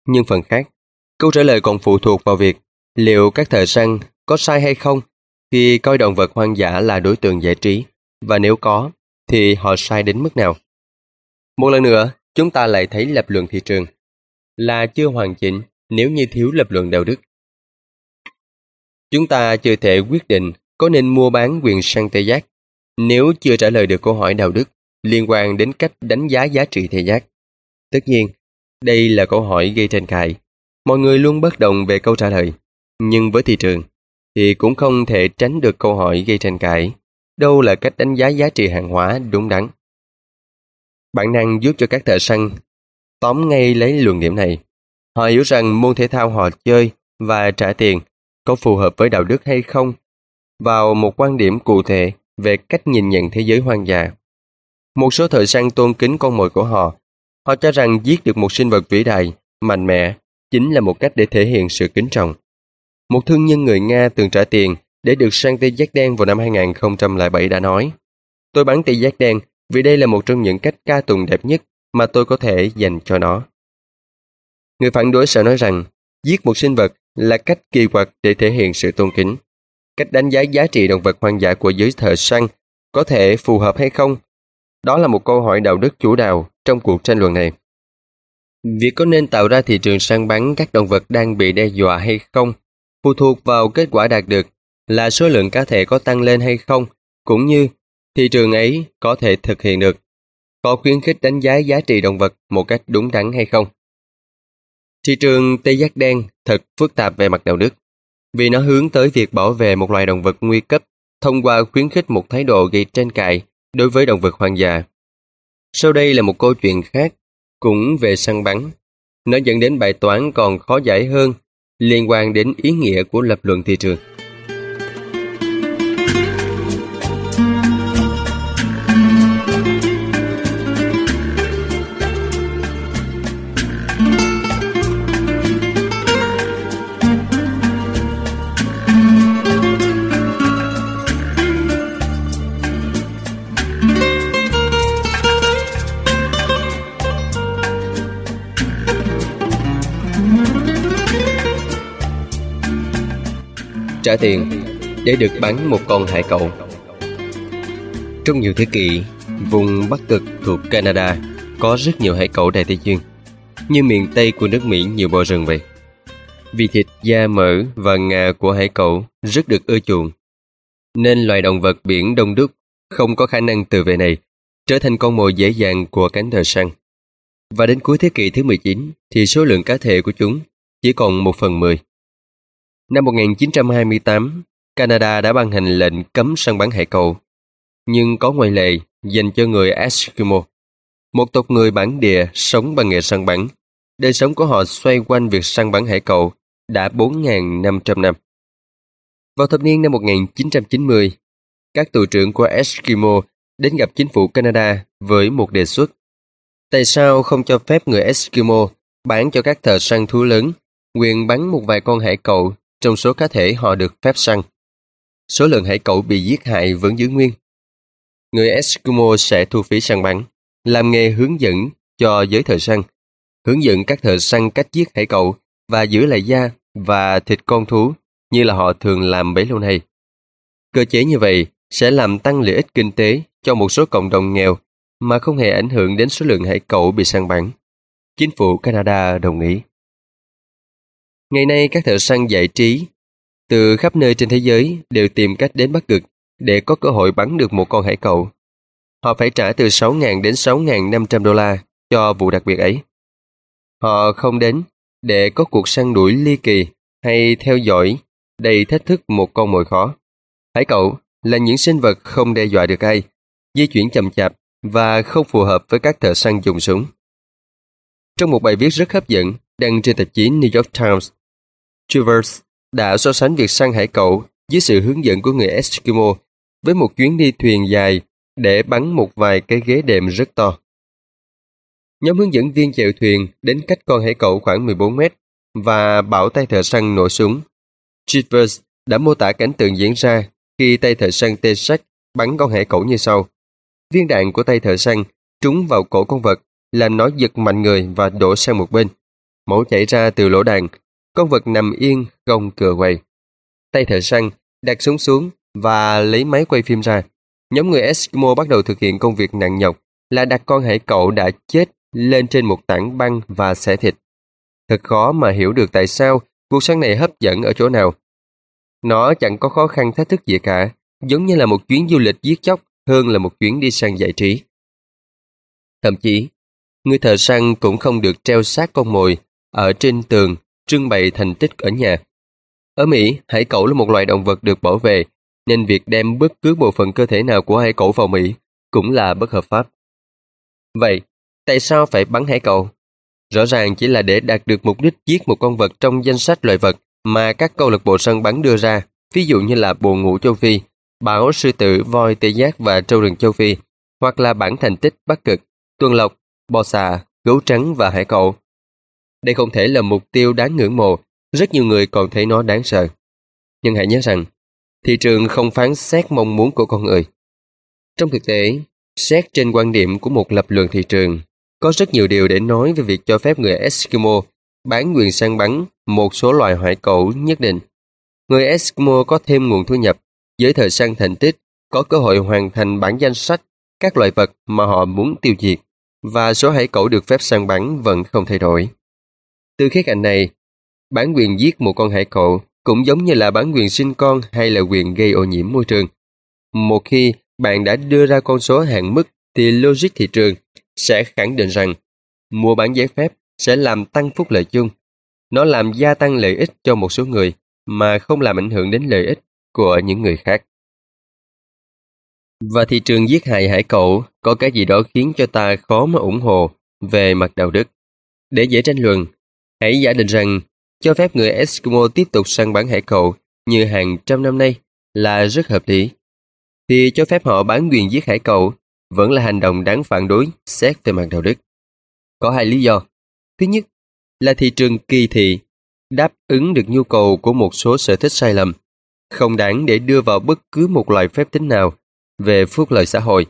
Nhưng phần khác, câu trả lời còn phụ thuộc vào việc liệu các thợ săn có sai hay không khi coi động vật hoang dã là đối tượng giải trí và nếu có thì họ sai đến mức nào. Một lần nữa, chúng ta lại thấy lập luận thị trường là chưa hoàn chỉnh nếu như thiếu lập luận đạo đức. Chúng ta chưa thể quyết định có nên mua bán quyền săn tê giác nếu chưa trả lời được câu hỏi đạo đức liên quan đến cách đánh giá giá trị tê giác. Tất nhiên, đây là câu hỏi gây tranh cãi. Mọi người luôn bất đồng về câu trả lời. Nhưng với thị trường, thì cũng không thể tránh được câu hỏi gây tranh cãi. Đâu là cách đánh giá giá trị hàng hóa đúng đắn? Bản năng giúp cho các thợ săn tóm ngay lấy luận điểm này. Họ hiểu rằng môn thể thao họ chơi và trả tiền có phù hợp với đạo đức hay không vào một quan điểm cụ thể về cách nhìn nhận thế giới hoang dã. Một số thợ săn tôn kính con mồi của họ. Họ cho rằng giết được một sinh vật vĩ đại, mạnh mẽ, chính là một cách để thể hiện sự kính trọng. Một thương nhân người Nga từng trả tiền để được săn tê giác đen vào năm 2007 đã nói, Tôi bán tê giác đen vì đây là một trong những cách ca tụng đẹp nhất mà tôi có thể dành cho nó. Người phản đối sẽ nói rằng, giết một sinh vật là cách kỳ quặc để thể hiện sự tôn kính. Cách đánh giá giá trị động vật hoang dã của giới thợ săn có thể phù hợp hay không? Đó là một câu hỏi đạo đức chủ đạo trong cuộc tranh luận này. Việc có nên tạo ra thị trường săn bắn các động vật đang bị đe dọa hay không phụ thuộc vào kết quả đạt được là số lượng cá thể có tăng lên hay không, cũng như thị trường ấy có thể thực hiện được, có khuyến khích đánh giá giá trị động vật một cách đúng đắn hay không. Thị trường tê giác đen thật phức tạp về mặt đạo đức, vì nó hướng tới việc bảo vệ một loài động vật nguy cấp thông qua khuyến khích một thái độ gây tranh cãi đối với động vật hoang dã. Sau đây là một câu chuyện khác, cũng về săn bắn. Nó dẫn đến bài toán còn khó giải hơn, liên quan đến ý nghĩa của lập luận thị trường. Trả tiền để được bắn một con hải cẩu. Trong nhiều thế kỷ, vùng Bắc Cực thuộc Canada có rất nhiều hải cẩu Đại Tây Dương. như miền Tây của nước Mỹ nhiều bò rừng vậy. Vì thịt, da, mỡ và ngà của hải cẩu rất được ưa chuộng, nên loài động vật biển đông đúc không có khả năng từ về này trở thành con mồi dễ dàng của cánh thợ săn. Và đến cuối thế kỷ thứ 19 thì số lượng cá thể của chúng chỉ còn một phần mười. Năm 1928, Canada đã ban hành lệnh cấm săn bắn hải cẩu, nhưng có ngoại lệ dành cho người Eskimo, một tộc người bản địa sống bằng nghề săn bắn. Đời sống của họ xoay quanh việc săn bắn hải cẩu đã 4.500 năm. Vào thập niên năm 1990, các tù trưởng của Eskimo đến gặp chính phủ Canada với một đề xuất. Tại sao không cho phép người Eskimo bán cho các thợ săn thú lớn quyền bắn một vài con hải cẩu trong số cá thể họ được phép săn? Số lượng hải cẩu bị giết hại vẫn giữ nguyên. Người Eskimo sẽ thu phí săn bắn, làm nghề hướng dẫn cho giới thợ săn, hướng dẫn các thợ săn cách giết hải cẩu và giữ lại da và thịt con thú như là họ thường làm bấy lâu nay. Cơ chế như vậy sẽ làm tăng lợi ích kinh tế cho một số cộng đồng nghèo mà không hề ảnh hưởng đến số lượng hải cẩu bị săn bắn. Chính phủ Canada đồng ý. Ngày nay các thợ săn giải trí từ khắp nơi trên thế giới đều tìm cách đến Bắc Cực để có cơ hội bắn được một con hải cẩu. Họ phải trả từ 6.000 đến 6.500 đô la cho vụ đặc biệt ấy. Họ không đến để có cuộc săn đuổi ly kỳ hay theo dõi đầy thách thức một con mồi khó. Hải cẩu là những sinh vật không đe dọa được ai, di chuyển chậm chạp và không phù hợp với các thợ săn dùng súng. Trong một bài viết rất hấp dẫn đăng trên tạp chí New York Times, Travers đã so sánh việc săn hải cẩu dưới sự hướng dẫn của người Eskimo với một chuyến đi thuyền dài để bắn một vài cái ghế đệm rất to. Nhóm hướng dẫn viên chèo thuyền đến cách con hải cẩu khoảng 14 mét và bảo tay thợ săn nổ súng. Chivers đã mô tả cảnh tượng diễn ra khi tay thợ săn tê sách bắn con hải cẩu như sau. Viên đạn của tay thợ săn trúng vào cổ con vật, làm nó giật mạnh người và đổ sang một bên. Máu chảy ra từ lỗ đạn, con vật nằm yên, gồng cựa quay. Tay thợ săn đặt súng xuống và lấy máy quay phim ra. Nhóm người Eskimo bắt đầu thực hiện công việc nặng nhọc là đặt con hải cẩu đã chết lên trên một tảng băng và xẻ thịt. Thật khó mà hiểu được tại sao cuộc săn này hấp dẫn ở chỗ nào. Nó chẳng có khó khăn thách thức gì cả, giống như là một chuyến du lịch giết chóc hơn là một chuyến đi săn giải trí. Thậm chí, người thợ săn cũng không được treo sát con mồi ở trên tường trưng bày thành tích ở nhà. Ở Mỹ, hải cẩu là một loài động vật được bảo vệ, nên việc đem bất cứ bộ phận cơ thể nào của hải cẩu vào Mỹ cũng là bất hợp pháp. Vậy, tại sao phải bắn hải cẩu? Rõ ràng chỉ là để đạt được mục đích giết một con vật trong danh sách loài vật mà các câu lạc bộ săn bắn đưa ra, ví dụ như là bồ ngũ châu Phi, báo sư tử, voi, tê giác và trâu rừng châu Phi, hoặc là bản thành tích Bắc Cực, tuần lộc, bò xà, gấu trắng và hải cẩu. Đây không thể là mục tiêu đáng ngưỡng mộ, rất nhiều người còn thấy nó đáng sợ. Nhưng hãy nhớ rằng, thị trường không phán xét mong muốn của con người. Trong thực tế, xét trên quan điểm của một lập luận thị trường, có rất nhiều điều để nói về việc cho phép người Eskimo bán quyền săn bắn một số loài hải cẩu nhất định. Người Eskimo có thêm nguồn thu nhập, với thời săn thành tích, có cơ hội hoàn thành bản danh sách các loài vật mà họ muốn tiêu diệt, và số hải cẩu được phép săn bắn vẫn không thay đổi. Từ khía cạnh này, bán quyền giết một con hải cẩu cũng giống như là bán quyền sinh con hay là quyền gây ô nhiễm môi trường. Một khi bạn đã đưa ra con số hạn mức thì logic thị trường sẽ khẳng định rằng mua bán giấy phép sẽ làm tăng phúc lợi chung. Nó làm gia tăng lợi ích cho một số người mà không làm ảnh hưởng đến lợi ích của những người khác. Và thị trường giết hại hải cẩu có cái gì đó khiến cho ta khó mà ủng hộ về mặt đạo đức. Để dễ tranh luận, hãy giả định rằng cho phép người Eskimo tiếp tục săn bắn hải cẩu như hàng trăm năm nay là rất hợp lý. Thì cho phép họ bán quyền giết hải cẩu vẫn là hành động đáng phản đối xét về mặt đạo đức. Có hai lý do. Thứ nhất là thị trường kỳ thị đáp ứng được nhu cầu của một số sở thích sai lầm, không đáng để đưa vào bất cứ một loại phép tính nào về phúc lợi xã hội.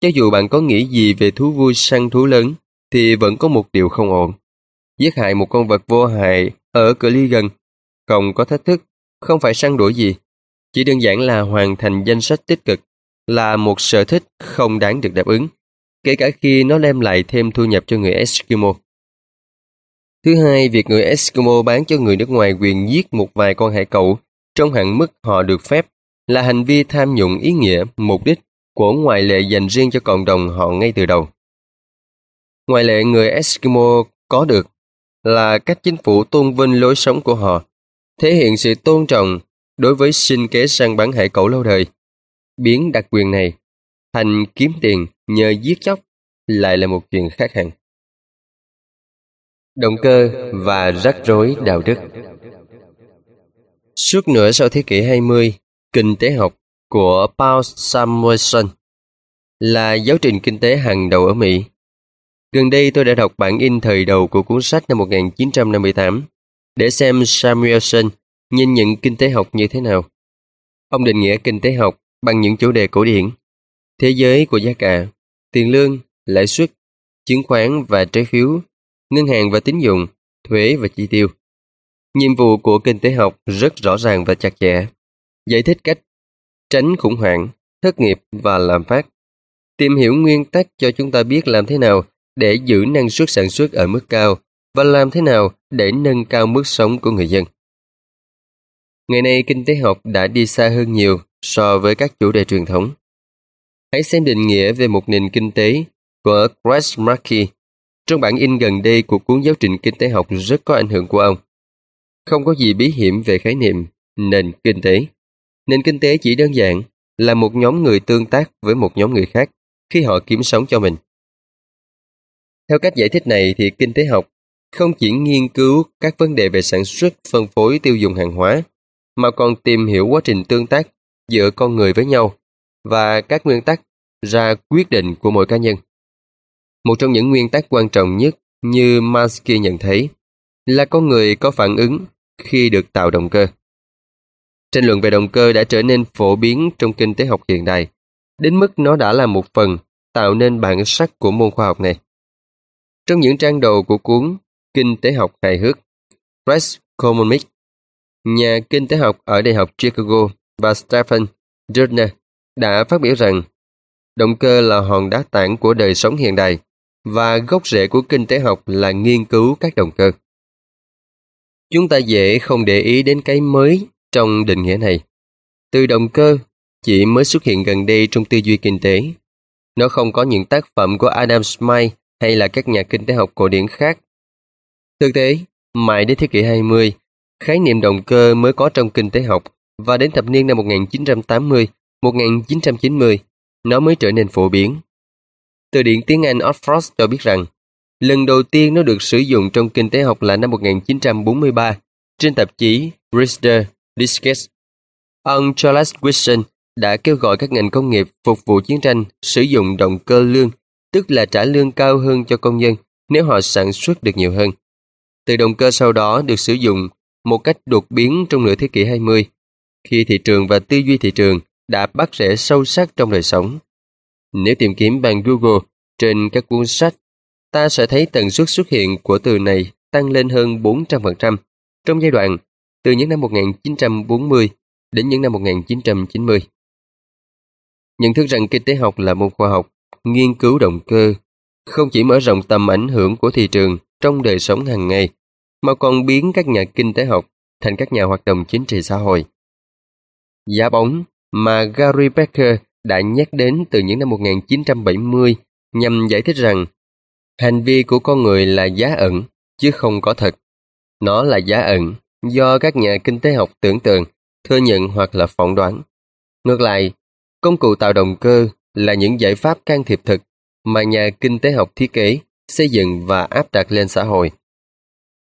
Cho dù bạn có nghĩ gì về thú vui săn thú lớn, thì vẫn có một điều không ổn. Giết hại một con vật vô hại ở cự ly gần, không có thách thức, không phải săn đuổi gì. Chỉ đơn giản là hoàn thành danh sách tích cực, là một sở thích không đáng được đáp ứng, kể cả khi nó đem lại thêm thu nhập cho người Eskimo. Thứ hai, việc người Eskimo bán cho người nước ngoài quyền giết một vài con hải cẩu trong hạn mức họ được phép là hành vi tham nhũng ý nghĩa, mục đích của ngoại lệ dành riêng cho cộng đồng họ ngay từ đầu. Ngoại lệ người Eskimo có được là cách chính phủ tôn vinh lối sống của họ, thể hiện sự tôn trọng đối với sinh kế săn bắn hải cẩu lâu đời. Biến đặc quyền này thành kiếm tiền nhờ giết chóc lại là một chuyện khác hẳn. Động cơ và rắc rối đạo đức Suốt nửa sau thế kỷ 20, kinh tế học của Paul Samuelson là giáo trình kinh tế hàng đầu ở Mỹ. Gần đây tôi đã đọc bản in thời đầu của cuốn sách năm 1958 để xem Samuelson nhìn nhận kinh tế học như thế nào. Ông định nghĩa kinh tế học bằng những chủ đề cổ điển, thế giới của giá cả, tiền lương, lãi suất, chứng khoán và trái phiếu, ngân hàng và tín dụng, thuế và chi tiêu. Nhiệm vụ của kinh tế học rất rõ ràng và chặt chẽ, giải thích cách tránh khủng hoảng, thất nghiệp và lạm phát. Tìm hiểu nguyên tắc cho chúng ta biết làm thế nào để giữ năng suất sản xuất ở mức cao và làm thế nào để nâng cao mức sống của người dân. Ngày nay, kinh tế học đã đi xa hơn nhiều so với các chủ đề truyền thống. Hãy xem định nghĩa về một nền kinh tế của Chris Markey trong bản in gần đây của cuốn giáo trình kinh tế học rất có ảnh hưởng của ông. Không có gì bí hiểm về khái niệm nền kinh tế. Nền kinh tế chỉ đơn giản là một nhóm người tương tác với một nhóm người khác khi họ kiếm sống cho mình. Theo cách giải thích này thì kinh tế học không chỉ nghiên cứu các vấn đề về sản xuất, phân phối, tiêu dùng hàng hóa, mà còn tìm hiểu quá trình tương tác giữa con người với nhau và các nguyên tắc ra quyết định của mỗi cá nhân. Một trong những nguyên tắc quan trọng nhất như Mansky nhận thấy là con người có phản ứng khi được tạo động cơ. Tranh luận về động cơ đã trở nên phổ biến trong kinh tế học hiện đại, đến mức nó đã là một phần tạo nên bản sắc của môn khoa học này. Trong những trang đầu của cuốn Kinh tế học hài hước, Press Commonic, nhà kinh tế học ở Đại học Chicago và Stephen Dürner đã phát biểu rằng động cơ là hòn đá tảng của đời sống hiện đại và gốc rễ của kinh tế học là nghiên cứu các động cơ. Chúng ta dễ không để ý đến cái mới trong định nghĩa này. Từ động cơ chỉ mới xuất hiện gần đây trong tư duy kinh tế. Nó không có những tác phẩm của Adam Smith hay là các nhà kinh tế học cổ điển khác. Thực tế, mãi đến thế kỷ 20, khái niệm động cơ mới có trong kinh tế học và đến thập niên năm 1980, 1990, nó mới trở nên phổ biến. Từ điển tiếng Anh Oxford cho biết rằng, lần đầu tiên nó được sử dụng trong kinh tế học là năm 1943 trên tạp chí Reader Digest. Ông Charles Wilson đã kêu gọi các ngành công nghiệp phục vụ chiến tranh sử dụng động cơ lương, tức là trả lương cao hơn cho công nhân nếu họ sản xuất được nhiều hơn. Từ động cơ sau đó được sử dụng một cách đột biến trong nửa thế kỷ 20, khi thị trường và tư duy thị trường đã bắt rễ sâu sắc trong đời sống. Nếu tìm kiếm bằng Google trên các cuốn sách, ta sẽ thấy tần suất xuất hiện của từ này tăng lên hơn 400% trong giai đoạn từ những năm 1940 đến những năm 1990. Nhận thức rằng kinh tế học là môn khoa học, nghiên cứu động cơ, không chỉ mở rộng tầm ảnh hưởng của thị trường trong đời sống hàng ngày, mà còn biến các nhà kinh tế học thành các nhà hoạt động chính trị xã hội. Giá bóng mà Gary Becker đã nhắc đến từ những năm 1970 nhằm giải thích rằng hành vi của con người là giá ẩn chứ không có thật. Nó là giá ẩn do các nhà kinh tế học tưởng tượng, thừa nhận hoặc là phỏng đoán. Ngược lại, công cụ tạo động cơ là những giải pháp can thiệp thực mà nhà kinh tế học thiết kế, xây dựng và áp đặt lên xã hội.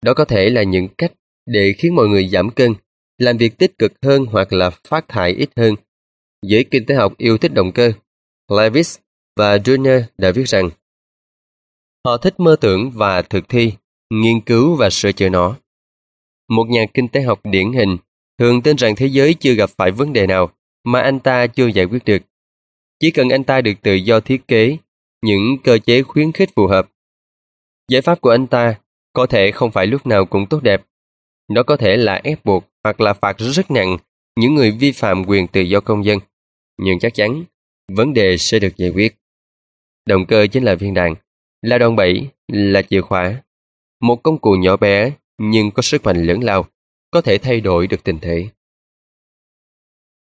Đó có thể là những cách để khiến mọi người giảm cân, làm việc tích cực hơn hoặc là phát thải ít hơn. Giới kinh tế học yêu thích động cơ. Levis và Junior đã viết rằng họ thích mơ tưởng và thực thi, nghiên cứu và sửa chữa nó. Một nhà kinh tế học điển hình thường tin rằng thế giới chưa gặp phải vấn đề nào mà anh ta chưa giải quyết được. Chỉ cần anh ta được tự do thiết kế những cơ chế khuyến khích phù hợp. Giải pháp của anh ta có thể không phải lúc nào cũng tốt đẹp. Nó có thể là ép buộc hoặc là phạt rất nặng những người vi phạm quyền tự do công dân. Nhưng chắc chắn, vấn đề sẽ được giải quyết. Động cơ chính là viên đạn, là đòn bẩy, là chìa khóa. một công cụ nhỏ bé nhưng có sức mạnh lớn lao, có thể thay đổi được tình thế.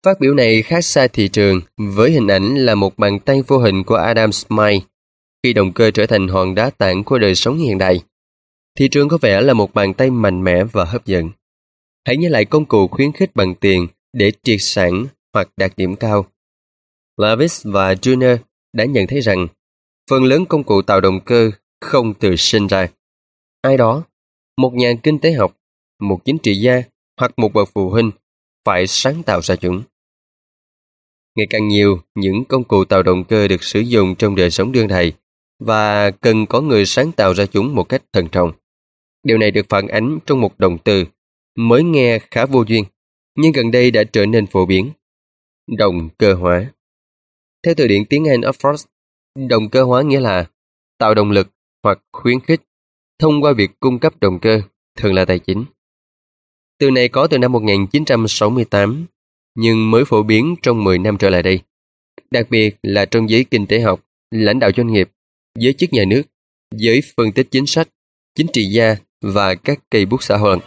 Phát biểu này khác xa thị trường với hình ảnh là một bàn tay vô hình của Adam Smith khi động cơ trở thành hòn đá tảng của đời sống hiện đại. Thị trường có vẻ là một bàn tay mạnh mẽ và hấp dẫn. Hãy nhớ lại công cụ khuyến khích bằng tiền để triệt sản hoặc đạt điểm cao. Lavis và Junior đã nhận thấy rằng phần lớn công cụ tạo động cơ không từ sinh ra. Ai đó, một nhà kinh tế học, một chính trị gia hoặc một bậc phụ huynh phải sáng tạo ra chúng. Ngày càng nhiều, những công cụ tạo động cơ được sử dụng trong đời sống đương đại và cần có người sáng tạo ra chúng một cách thận trọng. Điều này được phản ánh trong một động từ mới nghe khá vô duyên, nhưng gần đây đã trở nên phổ biến. Động cơ hóa. Theo từ điển tiếng Anh Oxford, động cơ hóa nghĩa là tạo động lực hoặc khuyến khích thông qua việc cung cấp động cơ, thường là tài chính. Từ này có từ năm 1968, nhưng mới phổ biến trong 10 năm trở lại đây. Đặc biệt là trong giới kinh tế học, lãnh đạo doanh nghiệp, giới chức nhà nước, giới phân tích chính sách, chính trị gia và các cây bút xã hội.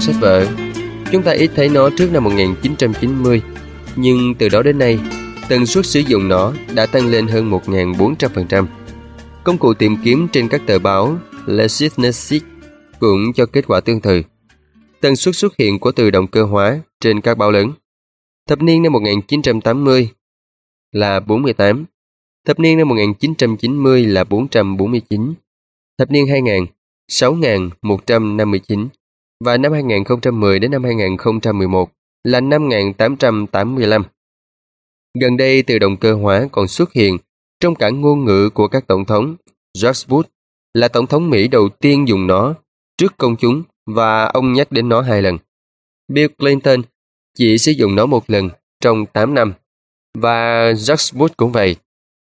Trong sách vở, chúng ta ít thấy nó trước năm 1990, nhưng từ đó đến nay, tần suất sử dụng nó đã tăng lên hơn 1.400%. Công cụ tìm kiếm trên các tờ báo LexisNexis cũng cho kết quả tương tự. Tần suất xuất hiện của từ động cơ hóa trên các báo lớn. Thập niên năm 1980 là 48, thập niên năm 1990 là 449, thập niên 2000 6.159 và năm 2010 đến năm 2011 là 5.885. Gần đây, từ động cơ hóa còn xuất hiện trong cả ngôn ngữ của các tổng thống. George Bush là tổng thống Mỹ đầu tiên dùng nó trước công chúng và ông nhắc đến nó hai lần. Bill Clinton chỉ sử dụng nó một lần trong 8 năm và George Bush cũng vậy.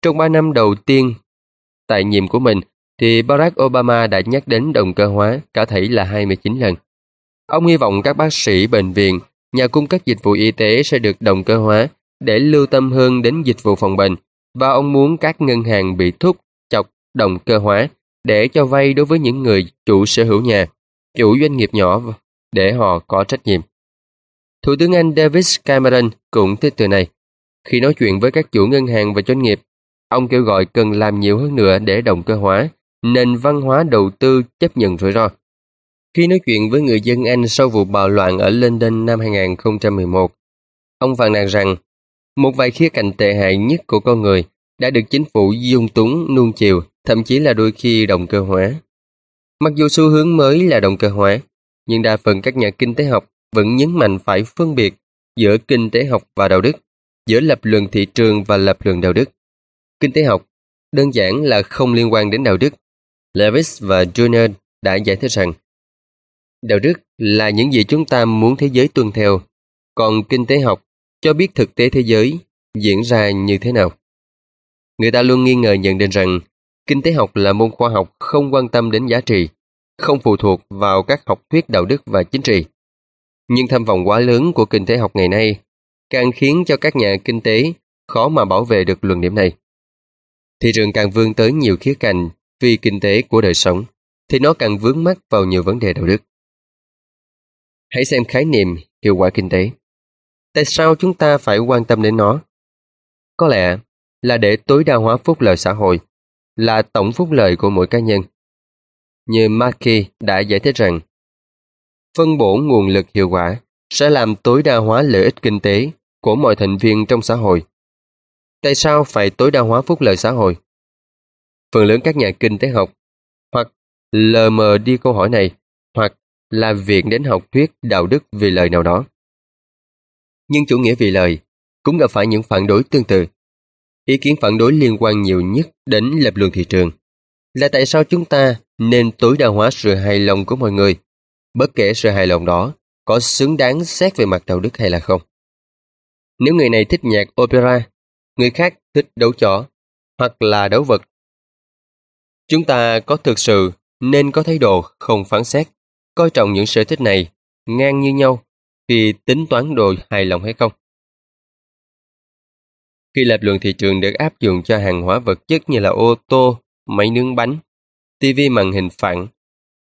Trong 3 năm đầu tiên tại nhiệm của mình, thì Barack Obama đã nhắc đến động cơ hóa cả thảy là 29 lần. Ông hy vọng các bác sĩ, bệnh viện, nhà cung cấp dịch vụ y tế sẽ được động cơ hóa để lưu tâm hơn đến dịch vụ phòng bệnh và ông muốn các ngân hàng bị thúc chọc động cơ hóa để cho vay đối với những người chủ sở hữu nhà, chủ doanh nghiệp nhỏ để họ có trách nhiệm. Thủ tướng Anh David Cameron cũng thích từ này. Khi nói chuyện với các chủ ngân hàng và doanh nghiệp, ông kêu gọi cần làm nhiều hơn nữa để động cơ hóa nền văn hóa đầu tư chấp nhận rủi ro. Khi nói chuyện với người dân Anh sau vụ bạo loạn ở London năm 2011, ông phàn nàn rằng một vài khía cạnh tệ hại nhất của con người đã được chính phủ dung túng nuông chiều, thậm chí là đôi khi động cơ hóa. Mặc dù xu hướng mới là động cơ hóa, nhưng đa phần các nhà kinh tế học vẫn nhấn mạnh phải phân biệt giữa kinh tế học và đạo đức, giữa lập luận thị trường và lập luận đạo đức. Kinh tế học đơn giản là không liên quan đến đạo đức. Lewis và Junior đã giải thích rằng đạo đức là những gì chúng ta muốn thế giới tuân theo, còn kinh tế học cho biết thực tế thế giới diễn ra như thế nào. Người ta luôn nghi ngờ nhận định rằng kinh tế học là môn khoa học không quan tâm đến giá trị, không phụ thuộc vào các học thuyết đạo đức và chính trị. Nhưng tham vọng quá lớn của kinh tế học ngày nay càng khiến cho các nhà kinh tế khó mà bảo vệ được luận điểm này. Thị trường càng vươn tới nhiều khía cạnh vì kinh tế của đời sống, thì nó càng vướng mắc vào nhiều vấn đề đạo đức. Hãy xem khái niệm hiệu quả kinh tế. Tại sao chúng ta phải quan tâm đến nó? Có lẽ là để tối đa hóa phúc lợi xã hội, là tổng phúc lợi của mỗi cá nhân. Như Markey đã giải thích rằng, phân bổ nguồn lực hiệu quả sẽ làm tối đa hóa lợi ích kinh tế của mọi thành viên trong xã hội. Tại sao phải tối đa hóa phúc lợi xã hội? Phần lớn các nhà kinh tế học hoặc lờ mờ đi câu hỏi này hoặc là viện đến học thuyết đạo đức vì lời nào đó. Nhưng chủ nghĩa vì lời cũng gặp phải những phản đối tương tự. Ý kiến phản đối liên quan nhiều nhất đến lập luận thị trường là tại sao chúng ta nên tối đa hóa sự hài lòng của mọi người, bất kể sự hài lòng đó có xứng đáng xét về mặt đạo đức hay là không. Nếu người này thích nhạc opera, người khác thích đấu chó, hoặc là đấu vật. Chúng ta có thực sự nên có thái độ không phán xét, coi trọng những sở thích này ngang như nhau khi tính toán đồ hài lòng hay không. Khi lập luận thị trường được áp dụng cho hàng hóa vật chất như là ô tô, máy nướng bánh, TV màn hình phẳng,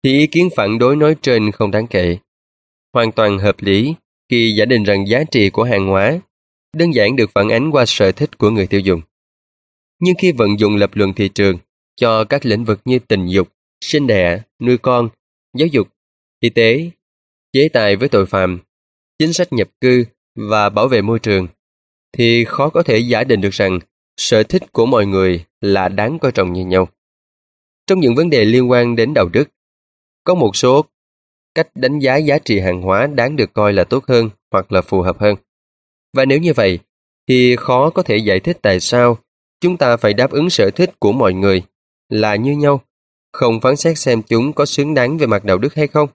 thì ý kiến phản đối nói trên không đáng kể. Hoàn toàn hợp lý khi giả định rằng giá trị của hàng hóa đơn giản được phản ánh qua sở thích của người tiêu dùng. Nhưng khi vận dụng lập luận thị trường cho các lĩnh vực như tình dục, sinh đẻ, nuôi con, giáo dục, y tế, chế tài với tội phạm, chính sách nhập cư và bảo vệ môi trường, thì khó có thể giả định được rằng sở thích của mọi người là đáng coi trọng như nhau. Trong những vấn đề liên quan đến đạo đức, có một số cách đánh giá giá trị hàng hóa đáng được coi là tốt hơn hoặc là phù hợp hơn. Và nếu như vậy, thì khó có thể giải thích tại sao chúng ta phải đáp ứng sở thích của mọi người là như nhau, không phán xét xem chúng có xứng đáng về mặt đạo đức hay không.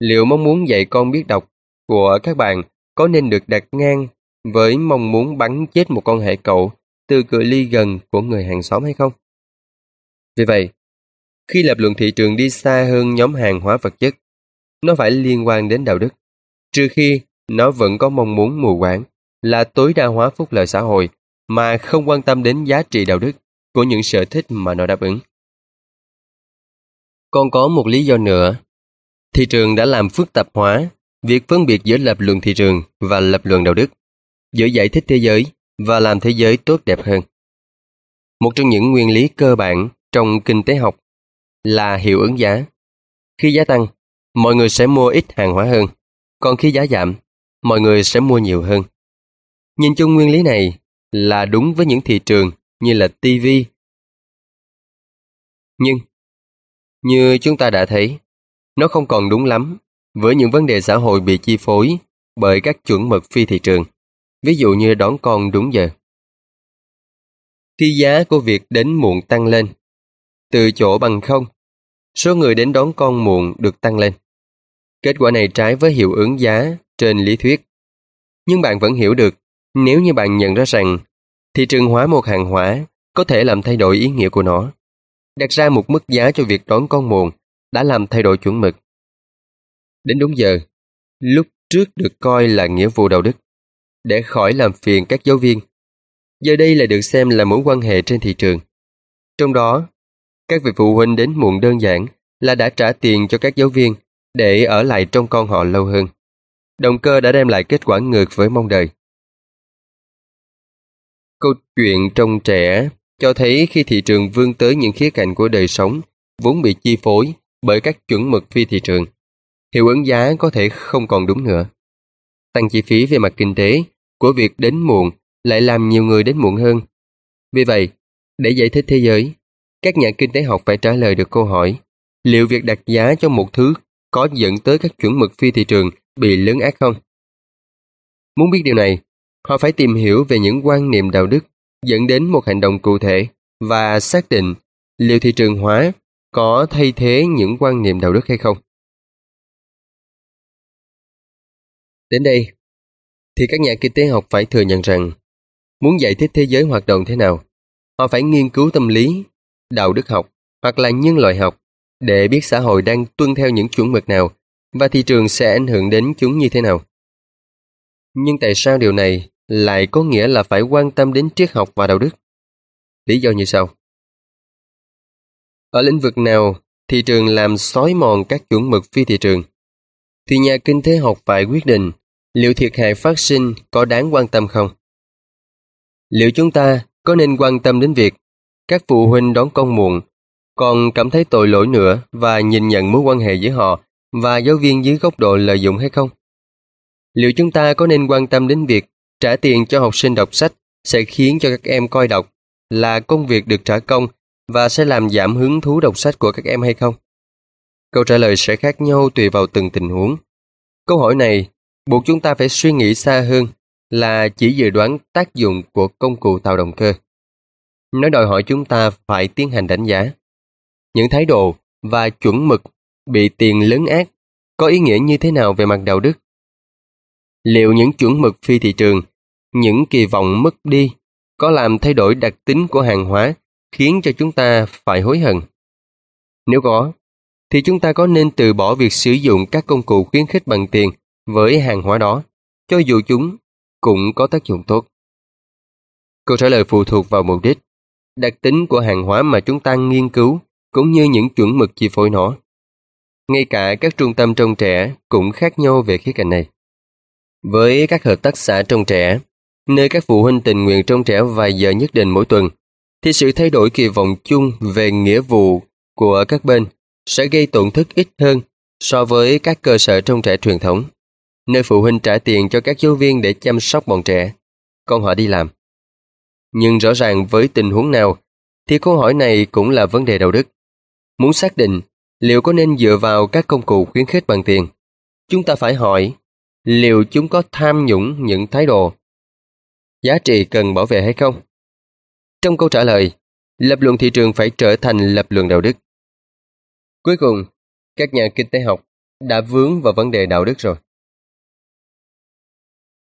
Liệu mong muốn dạy con biết đọc của các bạn có nên được đặt ngang với mong muốn bắn chết một con hệ cậu từ cự ly gần của người hàng xóm hay không? Vì vậy, khi lập luận thị trường đi xa hơn nhóm hàng hóa vật chất, nó phải liên quan đến đạo đức, trừ khi nó vẫn có mong muốn mù quáng là tối đa hóa phúc lợi xã hội mà không quan tâm đến giá trị đạo đức của những sở thích mà nó đáp ứng. Còn có một lý do nữa. Thị trường đã làm phức tạp hóa việc phân biệt giữa lập luận thị trường và lập luận đạo đức, giữa giải thích thế giới và làm thế giới tốt đẹp hơn. Một trong những nguyên lý cơ bản trong kinh tế học là hiệu ứng giá. Khi giá tăng, mọi người sẽ mua ít hàng hóa hơn, còn khi giá giảm, mọi người sẽ mua nhiều hơn. Nhìn chung nguyên lý này là đúng với những thị trường như là TV. Nhưng, như chúng ta đã thấy, nó không còn đúng lắm với những vấn đề xã hội bị chi phối bởi các chuẩn mực phi thị trường, ví dụ như đón con đúng giờ. Khi giá của việc đến muộn tăng lên, từ chỗ bằng không, số người đến đón con muộn được tăng lên. Kết quả này trái với hiệu ứng giá trên lý thuyết. Nhưng bạn vẫn hiểu được nếu như bạn nhận ra rằng thị trường hóa một hàng hóa có thể làm thay đổi ý nghĩa của nó. Đặt ra một mức giá cho việc đón con muộn đã làm thay đổi chuẩn mực. Đến đúng giờ, lúc trước được coi là nghĩa vụ đạo đức, để khỏi làm phiền các giáo viên. Giờ đây lại được xem là mối quan hệ trên thị trường. Trong đó, các vị phụ huynh đến muộn đơn giản là đã trả tiền cho các giáo viên để ở lại trong con họ lâu hơn. Động cơ đã đem lại kết quả ngược với mong đợi. Câu chuyện trong trẻ cho thấy khi thị trường vươn tới những khía cạnh của đời sống vốn bị chi phối bởi các chuẩn mực phi thị trường, hiệu ứng giá có thể không còn đúng nữa. Tăng chi phí về mặt kinh tế của việc đến muộn lại làm nhiều người đến muộn hơn. Vì vậy, để giải thích thế giới, các nhà kinh tế học phải trả lời được câu hỏi liệu việc đặt giá cho một thứ có dẫn tới các chuẩn mực phi thị trường bị lớn ác không? Muốn biết điều này, họ phải tìm hiểu về những quan niệm đạo đức dẫn đến một hành động cụ thể và xác định liệu thị trường hóa có thay thế những quan niệm đạo đức hay không. Đến đây, thì các nhà kinh tế học phải thừa nhận rằng muốn giải thích thế giới hoạt động thế nào, họ phải nghiên cứu tâm lý, đạo đức học hoặc là nhân loại học để biết xã hội đang tuân theo những chuẩn mực nào và thị trường sẽ ảnh hưởng đến chúng như thế nào. Nhưng tại sao điều này lại có nghĩa là phải quan tâm đến triết học và đạo đức? Lý do như sau. Ở lĩnh vực nào thị trường làm xói mòn các chuẩn mực phi thị trường, thì nhà kinh tế học phải quyết định liệu thiệt hại phát sinh có đáng quan tâm không? Liệu chúng ta có nên quan tâm đến việc các phụ huynh đón con muộn còn cảm thấy tội lỗi nữa và nhìn nhận mối quan hệ giữa họ và giáo viên dưới góc độ lợi dụng hay không? Liệu chúng ta có nên quan tâm đến việc trả tiền cho học sinh đọc sách sẽ khiến cho các em coi đọc là công việc được trả công và sẽ làm giảm hứng thú đọc sách của các em hay không? Câu trả lời sẽ khác nhau tùy vào từng tình huống. Câu hỏi này buộc chúng ta phải suy nghĩ xa hơn là chỉ dự đoán tác dụng của công cụ tạo động cơ. Nó đòi hỏi chúng ta phải tiến hành đánh giá. những thái độ và chuẩn mực bị tiền lớn ác có ý nghĩa như thế nào về mặt đạo đức? Liệu những chuẩn mực phi thị trường, những kỳ vọng mất đi có làm thay đổi đặc tính của hàng hóa khiến cho chúng ta phải hối hận? Nếu có, thì chúng ta có nên từ bỏ việc sử dụng các công cụ khuyến khích bằng tiền với hàng hóa đó, cho dù chúng cũng có tác dụng tốt. Câu trả lời phụ thuộc vào mục đích, đặc tính của hàng hóa mà chúng ta nghiên cứu cũng như những chuẩn mực chi phối nó. Ngay cả các trung tâm trông trẻ cũng khác nhau về khía cạnh này. Với các hợp tác xã trông trẻ, nơi các phụ huynh tình nguyện trông trẻ vài giờ nhất định mỗi tuần, thì sự thay đổi kỳ vọng chung về nghĩa vụ của các bên sẽ gây tổn thất ít hơn so với các cơ sở trông trẻ truyền thống, nơi phụ huynh trả tiền cho các giáo viên để chăm sóc bọn trẻ, còn họ đi làm. Nhưng rõ ràng với tình huống nào, thì câu hỏi này cũng là vấn đề đạo đức. Muốn xác định liệu có nên dựa vào các công cụ khuyến khích bằng tiền, chúng ta phải hỏi liệu chúng có tham nhũng những thái độ giá trị cần bảo vệ hay không? Trong câu trả lời, lập luận thị trường phải trở thành lập luận đạo đức. Cuối cùng, các nhà kinh tế học đã vướng vào vấn đề đạo đức rồi.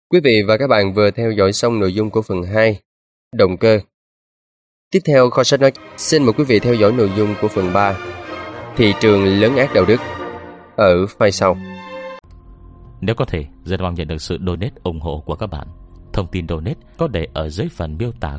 Quý vị và các bạn vừa theo dõi xong nội dung của phần 2, động cơ. Tiếp theo, kho sách nói xin mời quý vị theo dõi nội dung của phần 3, thị trường lớn ác đạo đức, ở file sau. Nếu có thể, rất mong nhận được sự donate ủng hộ của các bạn. Thông tin donate có để ở dưới phần miêu tả